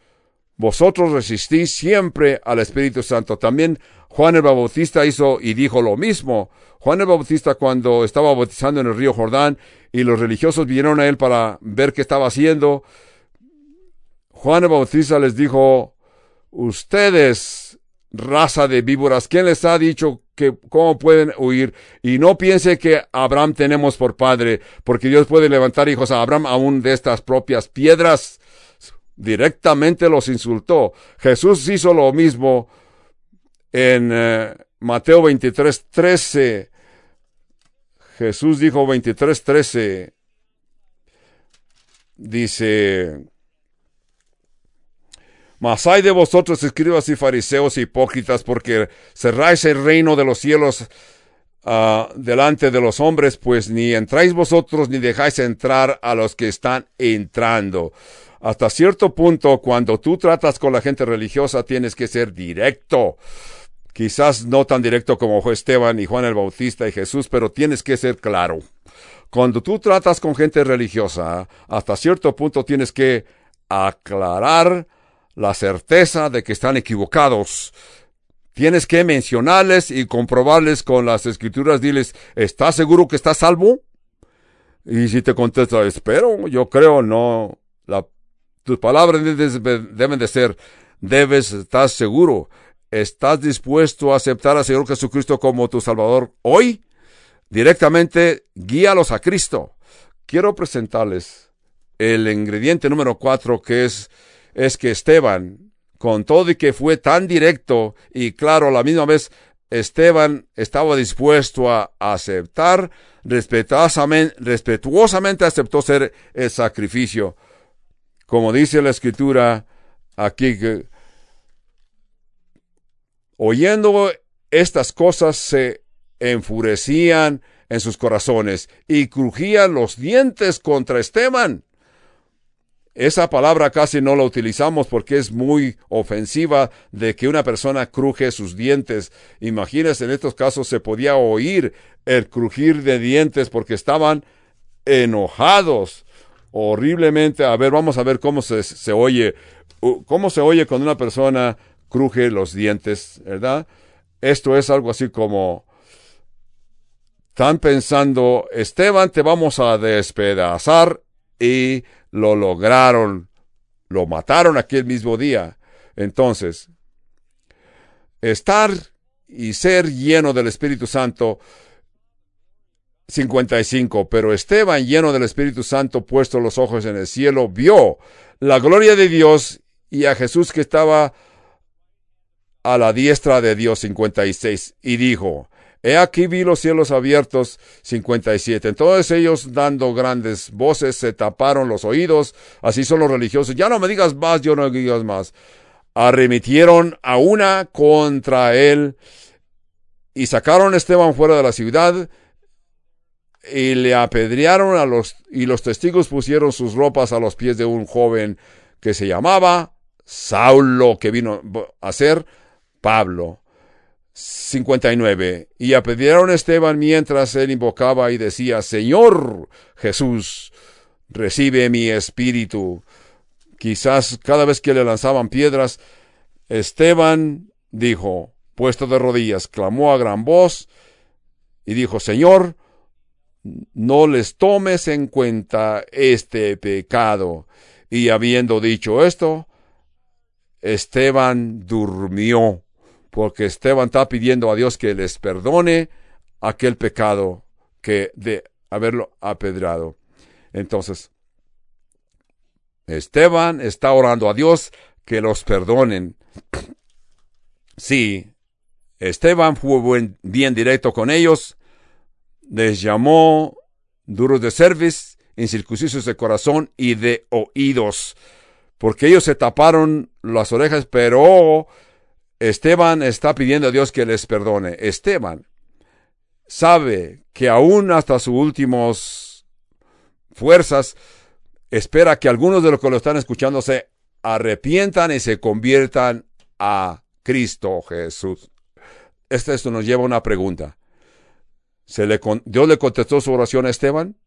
Vosotros resistís siempre al Espíritu Santo. También Juan el Bautista hizo y dijo lo mismo. Juan el Bautista cuando estaba bautizando en el río Jordán y los religiosos vinieron a él para ver qué estaba haciendo, Juan el Bautista les dijo, ustedes, raza de víboras, ¿quién les ha dicho que cómo pueden huir? Y no piense que Abraham tenemos por padre, porque Dios puede levantar hijos a Abraham aún de estas propias piedras. Directamente los insultó. Jesús hizo lo mismo en eh, Mateo 23, 13. Jesús dijo 23, 13. Dice, mas hay de vosotros, escribas y fariseos hipócritas, porque cerráis el reino de los cielos uh, delante de los hombres, pues ni entráis vosotros ni dejáis entrar a los que están entrando. Hasta cierto punto, cuando tú tratas con la gente religiosa, tienes que ser directo. Quizás no tan directo como Esteban y Juan el Bautista y Jesús, pero tienes que ser claro. Cuando tú tratas con gente religiosa, hasta cierto punto tienes que aclarar la certeza de que están equivocados. Tienes que mencionarles y comprobarles con las escrituras, diles, ¿estás seguro que estás salvo? Y si te contesta, espero, yo creo, no, tus palabras deben de ser, debes estar seguro, ¿estás dispuesto a aceptar al Señor Jesucristo como tu Salvador hoy? Directamente, guíalos a Cristo. Quiero presentarles el ingrediente número cuatro que es es que Esteban, con todo y que fue tan directo y claro a la misma vez, Esteban estaba dispuesto a aceptar, respetuosamente, respetuosamente aceptó ser el sacrificio. Como dice la escritura aquí, que oyendo estas cosas se enfurecían en sus corazones y crujían los dientes contra Esteban. Esa palabra casi no la utilizamos porque es muy ofensiva de que una persona cruje sus dientes. Imagínense, en estos casos se podía oír el crujir de dientes porque estaban enojados horriblemente. A ver, vamos a ver cómo se, se oye, cómo se oye cuando una persona cruje los dientes, ¿verdad? Esto es algo así como, están pensando, Esteban, te vamos a despedazar y lo lograron, lo mataron aquel mismo día. Entonces, estar y ser lleno del Espíritu Santo, 55, pero Esteban, lleno del Espíritu Santo, puesto los ojos en el cielo, vio la gloria de Dios y a Jesús que estaba a la diestra de Dios, 56, y dijo, He aquí vi los cielos abiertos, 57. Entonces ellos, dando grandes voces, se taparon los oídos. Así son los religiosos. Ya no me digas más, yo no digas más. Arremitieron a una contra él y sacaron a Esteban fuera de la ciudad y le apedrearon a los, y los testigos pusieron sus ropas a los pies de un joven que se llamaba Saulo, que vino a ser Pablo. 59. Y apedrearon a Esteban mientras él invocaba y decía, Señor Jesús, recibe mi espíritu. Quizás cada vez que le lanzaban piedras, Esteban dijo, puesto de rodillas, clamó a gran voz y dijo, Señor, no les tomes en cuenta este pecado. Y habiendo dicho esto, Esteban durmió porque Esteban está pidiendo a Dios que les perdone aquel pecado que de haberlo apedrado. Entonces, Esteban está orando a Dios que los perdonen. Sí, Esteban fue bien directo con ellos, les llamó duros de cerviz, incircuncisos de corazón y de oídos, porque ellos se taparon las orejas, pero Esteban está pidiendo a Dios que les perdone. Esteban sabe que aún hasta sus últimos fuerzas espera que algunos de los que lo están escuchando se arrepientan y se conviertan a Cristo Jesús. Este, esto nos lleva a una pregunta. ¿Se le, ¿Dios le contestó su oración a Esteban?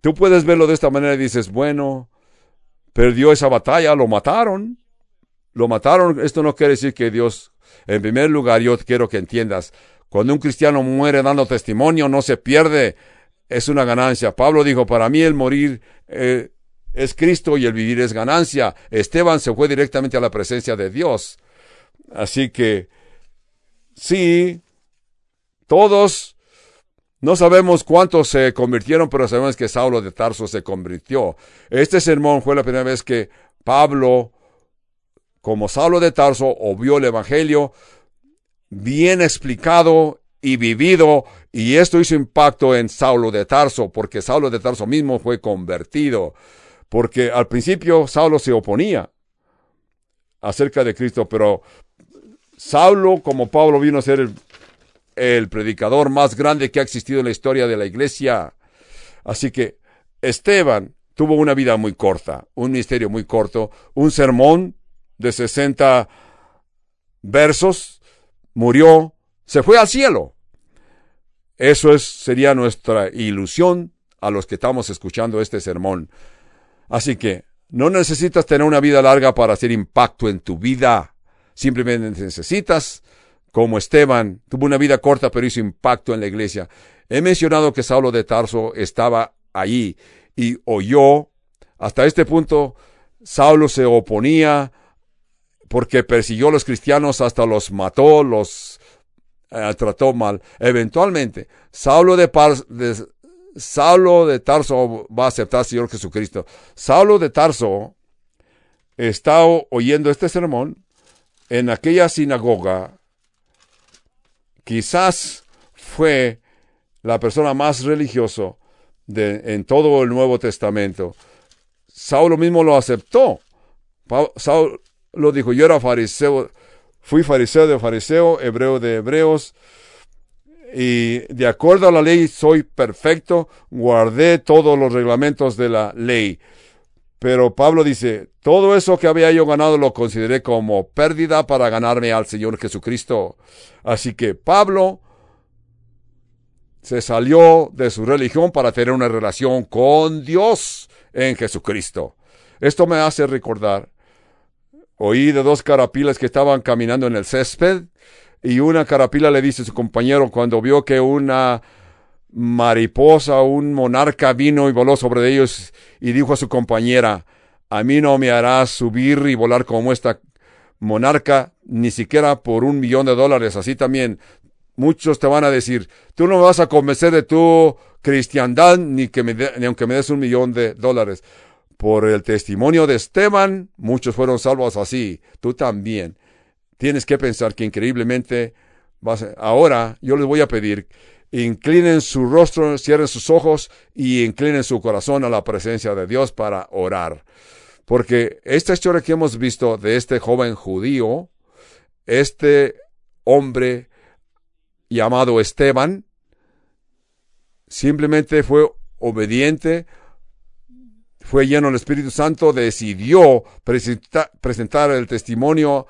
Tú puedes verlo de esta manera y dices, bueno, perdió esa batalla, lo mataron lo mataron, esto no quiere decir que Dios, en primer lugar, yo quiero que entiendas, cuando un cristiano muere dando testimonio, no se pierde, es una ganancia. Pablo dijo, para mí el morir eh, es Cristo y el vivir es ganancia. Esteban se fue directamente a la presencia de Dios. Así que, sí, todos, no sabemos cuántos se convirtieron, pero sabemos que Saulo de Tarso se convirtió. Este sermón fue la primera vez que Pablo, como Saulo de Tarso, obvió el Evangelio bien explicado y vivido, y esto hizo impacto en Saulo de Tarso, porque Saulo de Tarso mismo fue convertido, porque al principio Saulo se oponía acerca de Cristo, pero Saulo, como Pablo, vino a ser el, el predicador más grande que ha existido en la historia de la iglesia. Así que Esteban tuvo una vida muy corta, un ministerio muy corto, un sermón de 60 versos, murió, se fue al cielo. Eso es, sería nuestra ilusión a los que estamos escuchando este sermón. Así que no necesitas tener una vida larga para hacer impacto en tu vida. Simplemente necesitas, como Esteban, tuvo una vida corta pero hizo impacto en la iglesia. He mencionado que Saulo de Tarso estaba allí y oyó. Hasta este punto, Saulo se oponía porque persiguió a los cristianos hasta los mató, los eh, trató mal. Eventualmente, Saulo de, de, Saulo de Tarso va a aceptar al Señor Jesucristo. Saulo de Tarso está oyendo este sermón en aquella sinagoga. Quizás fue la persona más religiosa en todo el Nuevo Testamento. Saulo mismo lo aceptó. Saulo dijo, yo era fariseo, fui fariseo de fariseo, hebreo de hebreos, y de acuerdo a la ley soy perfecto, guardé todos los reglamentos de la ley. Pero Pablo dice, todo eso que había yo ganado lo consideré como pérdida para ganarme al Señor Jesucristo. Así que Pablo se salió de su religión para tener una relación con Dios en Jesucristo. Esto me hace recordar, oí de dos carapilas que estaban caminando en el césped y una carapila le dice a su compañero cuando vio que una mariposa, un monarca vino y voló sobre ellos y dijo a su compañera, a mí no me harás subir y volar como esta monarca, ni siquiera por un millón de dólares. Así también muchos te van a decir, tú no me vas a convencer de tu cristiandad, ni, que me ni aunque me des un millón de dólares. Por el testimonio de Esteban, muchos fueron salvos así, tú también tienes que pensar que increíblemente vas ahora yo les voy a pedir inclinen su rostro, cierren sus ojos y inclinen su corazón a la presencia de Dios para orar. Porque esta historia que hemos visto de este joven judío, este hombre llamado Esteban, simplemente fue obediente, fue lleno del Espíritu Santo, decidió presentar el testimonio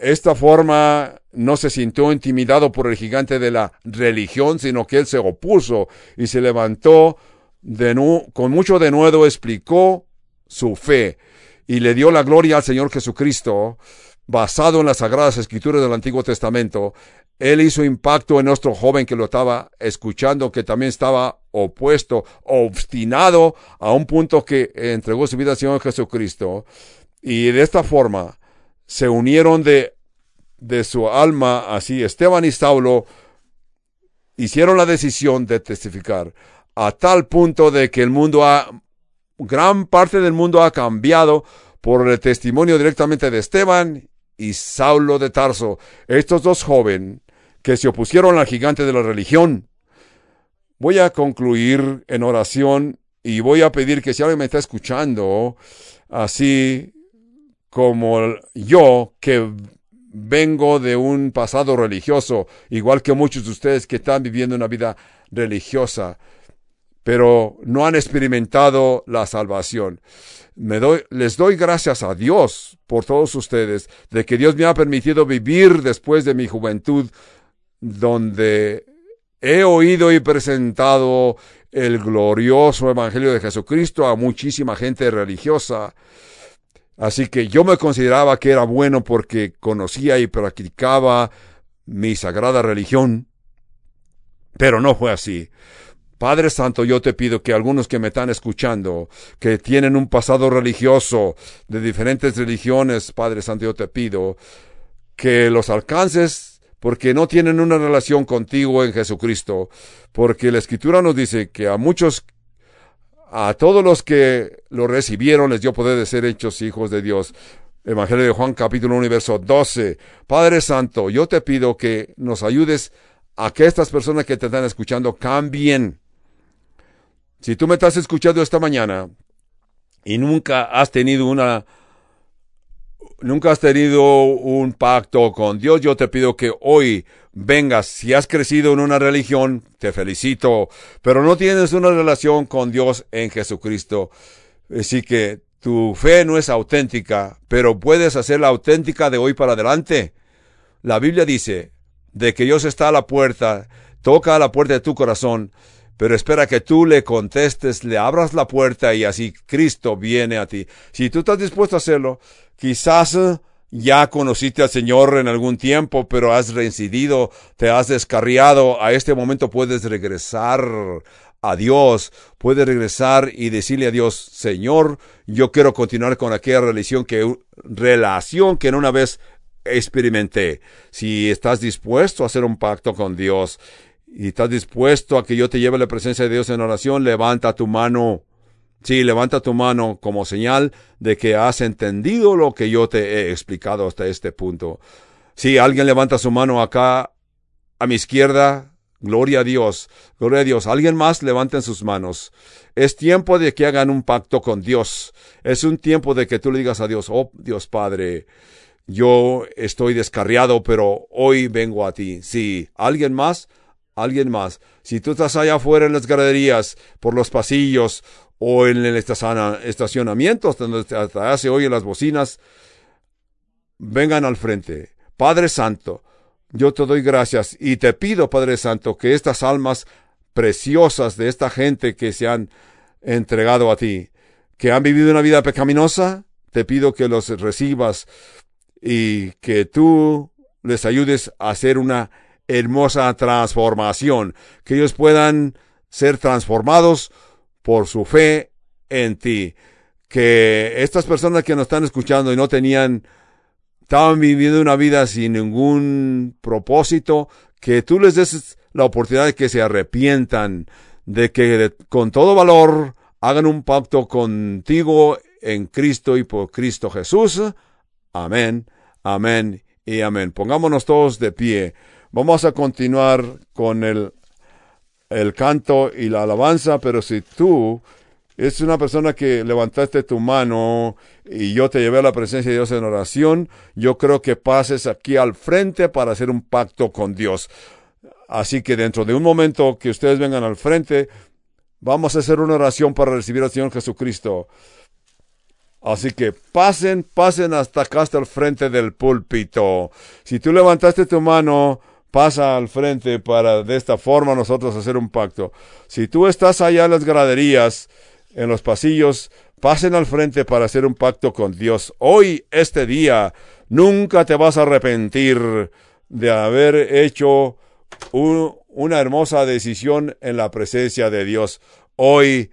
esta forma no se sintió intimidado por el gigante de la religión, sino que él se opuso y se levantó de con mucho denuedo, explicó su fe y le dio la gloria al Señor Jesucristo, basado en las sagradas escrituras del Antiguo Testamento. Él hizo impacto en nuestro joven que lo estaba escuchando, que también estaba opuesto, obstinado a un punto que entregó su vida al Señor Jesucristo. Y de esta forma, se unieron de, de su alma así. Esteban y Saulo hicieron la decisión de testificar a tal punto de que el mundo ha, gran parte del mundo ha cambiado por el testimonio directamente de Esteban y Saulo de Tarso, estos dos jóvenes que se opusieron al gigante de la religión. Voy a concluir en oración y voy a pedir que si alguien me está escuchando, así como yo que vengo de un pasado religioso, igual que muchos de ustedes que están viviendo una vida religiosa, pero no han experimentado la salvación. Les doy gracias a Dios por todos ustedes, de que Dios me ha permitido vivir después de mi juventud, donde he oído y presentado el glorioso Evangelio de Jesucristo a muchísima gente religiosa Así que yo me consideraba que era bueno porque conocía y practicaba mi sagrada religión, pero no fue así. Padre Santo, yo te pido que algunos que me están escuchando, que tienen un pasado religioso de diferentes religiones, Padre Santo, yo te pido que los alcances porque no tienen una relación contigo en Jesucristo, porque la Escritura nos dice que a muchos, a todos los que lo recibieron les dio poder de ser hechos hijos de Dios. Evangelio de Juan capítulo 1 verso 12. Padre Santo, yo te pido que nos ayudes a que estas personas que te están escuchando cambien si tú me estás escuchando esta mañana y nunca has tenido una nunca has tenido un pacto con Dios, yo te pido que hoy vengas. Si has crecido en una religión, te felicito, pero no tienes una relación con Dios en Jesucristo. Así que tu fe no es auténtica, pero puedes hacerla auténtica de hoy para adelante. La Biblia dice de que Dios está a la puerta, toca a la puerta de tu corazón pero espera que tú le contestes, le abras la puerta y así Cristo viene a ti. Si tú estás dispuesto a hacerlo, quizás eh, ya conociste al Señor en algún tiempo, pero has reincidido, te has descarriado, a este momento puedes regresar a Dios, puedes regresar y decirle a Dios, Señor, yo quiero continuar con aquella relación que, relación que en una vez experimenté. Si estás dispuesto a hacer un pacto con Dios, y estás dispuesto a que yo te lleve la presencia de Dios en oración, levanta tu mano. Sí, levanta tu mano como señal de que has entendido lo que yo te he explicado hasta este punto. Si alguien levanta su mano acá a mi izquierda, gloria a Dios, gloria a Dios. Alguien más levanten sus manos. Es tiempo de que hagan un pacto con Dios. Es un tiempo de que tú le digas a Dios, oh Dios Padre, yo estoy descarriado, pero hoy vengo a ti. Si alguien más, alguien más. Si tú estás allá afuera en las graderías, por los pasillos o en el estacionamiento hasta se oyen las bocinas, vengan al frente. Padre Santo, yo te doy gracias y te pido, Padre Santo, que estas almas preciosas de esta gente que se han entregado a ti, que han vivido una vida pecaminosa, te pido que los recibas y que tú les ayudes a hacer una hermosa transformación, que ellos puedan ser transformados por su fe en ti. Que estas personas que nos están escuchando y no tenían, estaban viviendo una vida sin ningún propósito, que tú les des la oportunidad de que se arrepientan, de que con todo valor hagan un pacto contigo en Cristo y por Cristo Jesús. Amén, amén y amén. Pongámonos todos de pie. Vamos a continuar con el, el canto y la alabanza, pero si tú es una persona que levantaste tu mano y yo te llevé a la presencia de Dios en oración, yo creo que pases aquí al frente para hacer un pacto con Dios. Así que dentro de un momento que ustedes vengan al frente, vamos a hacer una oración para recibir al Señor Jesucristo. Así que pasen, pasen hasta acá, hasta el frente del púlpito. Si tú levantaste tu mano, pasa al frente para de esta forma nosotros hacer un pacto. Si tú estás allá en las graderías, en los pasillos, pasen al frente para hacer un pacto con Dios. Hoy, este día, nunca te vas a arrepentir de haber hecho una hermosa decisión en la presencia de Dios. Hoy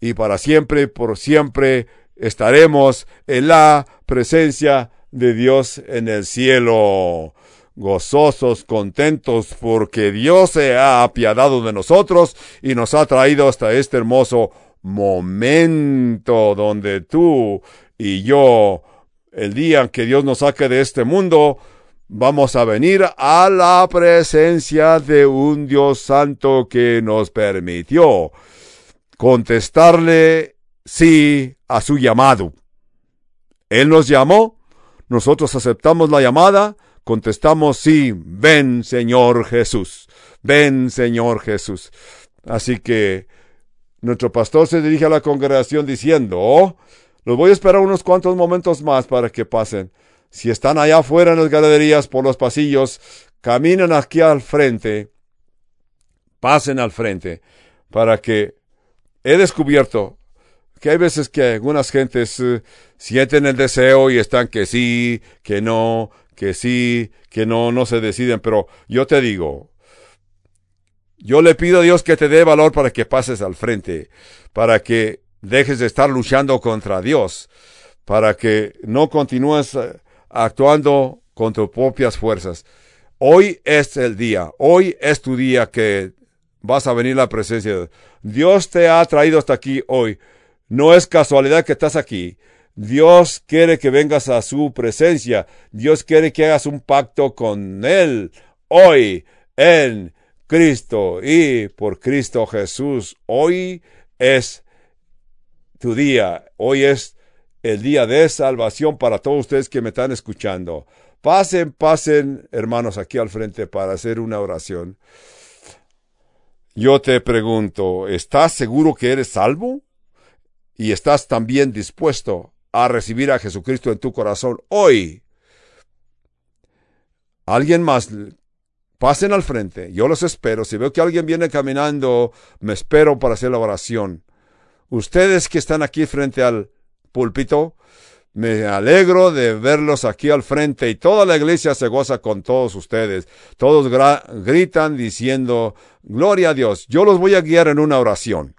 y para siempre, por siempre, estaremos en la presencia de Dios en el cielo gozosos, contentos, porque Dios se ha apiadado de nosotros y nos ha traído hasta este hermoso momento donde tú y yo, el día que Dios nos saque de este mundo, vamos a venir a la presencia de un Dios santo que nos permitió contestarle sí a su llamado. Él nos llamó, nosotros aceptamos la llamada, contestamos sí, ven Señor Jesús, ven Señor Jesús. Así que nuestro pastor se dirige a la congregación diciendo, oh, los voy a esperar unos cuantos momentos más para que pasen. Si están allá afuera en las galerías, por los pasillos, caminen aquí al frente, pasen al frente, para que he descubierto que hay veces que algunas gentes eh, sienten el deseo y están que sí, que no, que sí, que no, no se deciden, pero yo te digo, Yo le pido a Dios que te dé valor para que pases al frente, para que dejes de estar luchando contra Dios, para que no continúes eh, actuando con tus propias fuerzas. Hoy es el día, hoy es tu día que vas a venir a la presencia de Dios. Dios te ha traído hasta aquí hoy. No es casualidad que estás aquí. Dios quiere que vengas a su presencia. Dios quiere que hagas un pacto con Él hoy en Cristo y por Cristo Jesús. Hoy es tu día. Hoy es el día de salvación para todos ustedes que me están escuchando. Pasen, pasen, hermanos, aquí al frente para hacer una oración. Yo te pregunto, ¿estás seguro que eres salvo? ¿Y estás también dispuesto a recibir a Jesucristo en tu corazón hoy? ¿Alguien más? Pasen al frente, yo los espero. Si veo que alguien viene caminando, me espero para hacer la oración. Ustedes que están aquí frente al púlpito, me alegro de verlos aquí al frente y toda la iglesia se goza con todos ustedes. Todos gritan diciendo, Gloria a Dios. Yo los voy a guiar en una oración.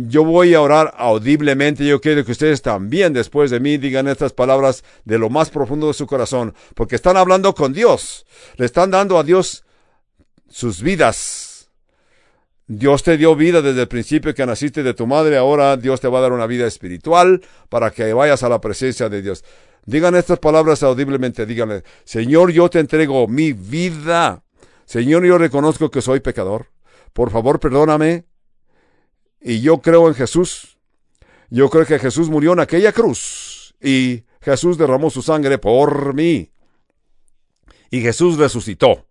Yo voy a orar audiblemente. Yo quiero que ustedes también después de mí digan estas palabras de lo más profundo de su corazón, porque están hablando con Dios. Le están dando a Dios sus vidas Dios te dio vida desde el principio que naciste de tu madre, ahora Dios te va a dar una vida espiritual para que vayas a la presencia de Dios. Digan estas palabras audiblemente, díganle, Señor, yo te entrego mi vida. Señor, yo reconozco que soy pecador. Por favor, perdóname. Y yo creo en Jesús. Yo creo que Jesús murió en aquella cruz y Jesús derramó su sangre por mí. Y Jesús resucitó.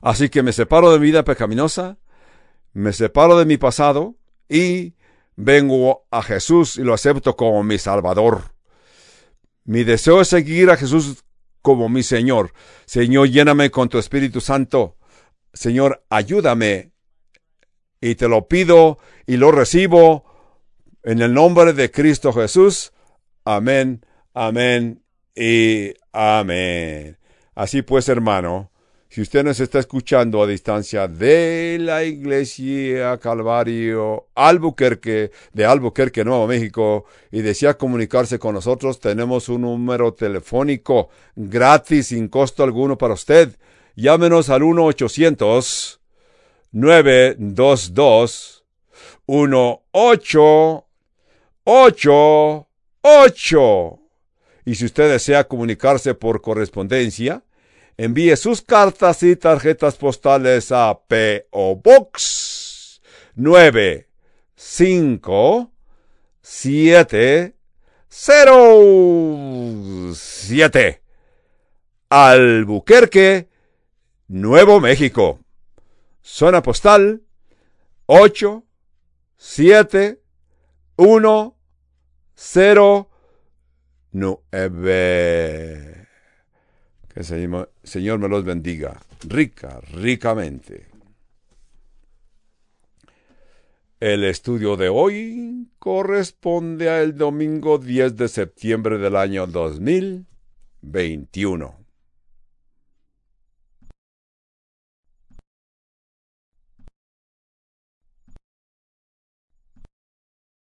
Así que me separo de mi vida pecaminosa me separo de mi pasado y vengo a Jesús y lo acepto como mi Salvador. Mi deseo es seguir a Jesús como mi Señor. Señor, lléname con tu Espíritu Santo. Señor, ayúdame. Y te lo pido y lo recibo en el nombre de Cristo Jesús. Amén, amén y amén. Así pues, hermano, si usted nos está escuchando a distancia de la iglesia Calvario Albuquerque, de Albuquerque, Nuevo México, y desea comunicarse con nosotros, tenemos un número telefónico gratis, sin costo alguno para usted. Llámenos al 1-800-922-1888. Y si usted desea comunicarse por correspondencia, envíe sus cartas y tarjetas postales a P.O. Box 95707 Albuquerque, Nuevo México. Zona postal 87109. Que el Señor me los bendiga rica, ricamente. El estudio de hoy corresponde al domingo 10 de septiembre del año 2021.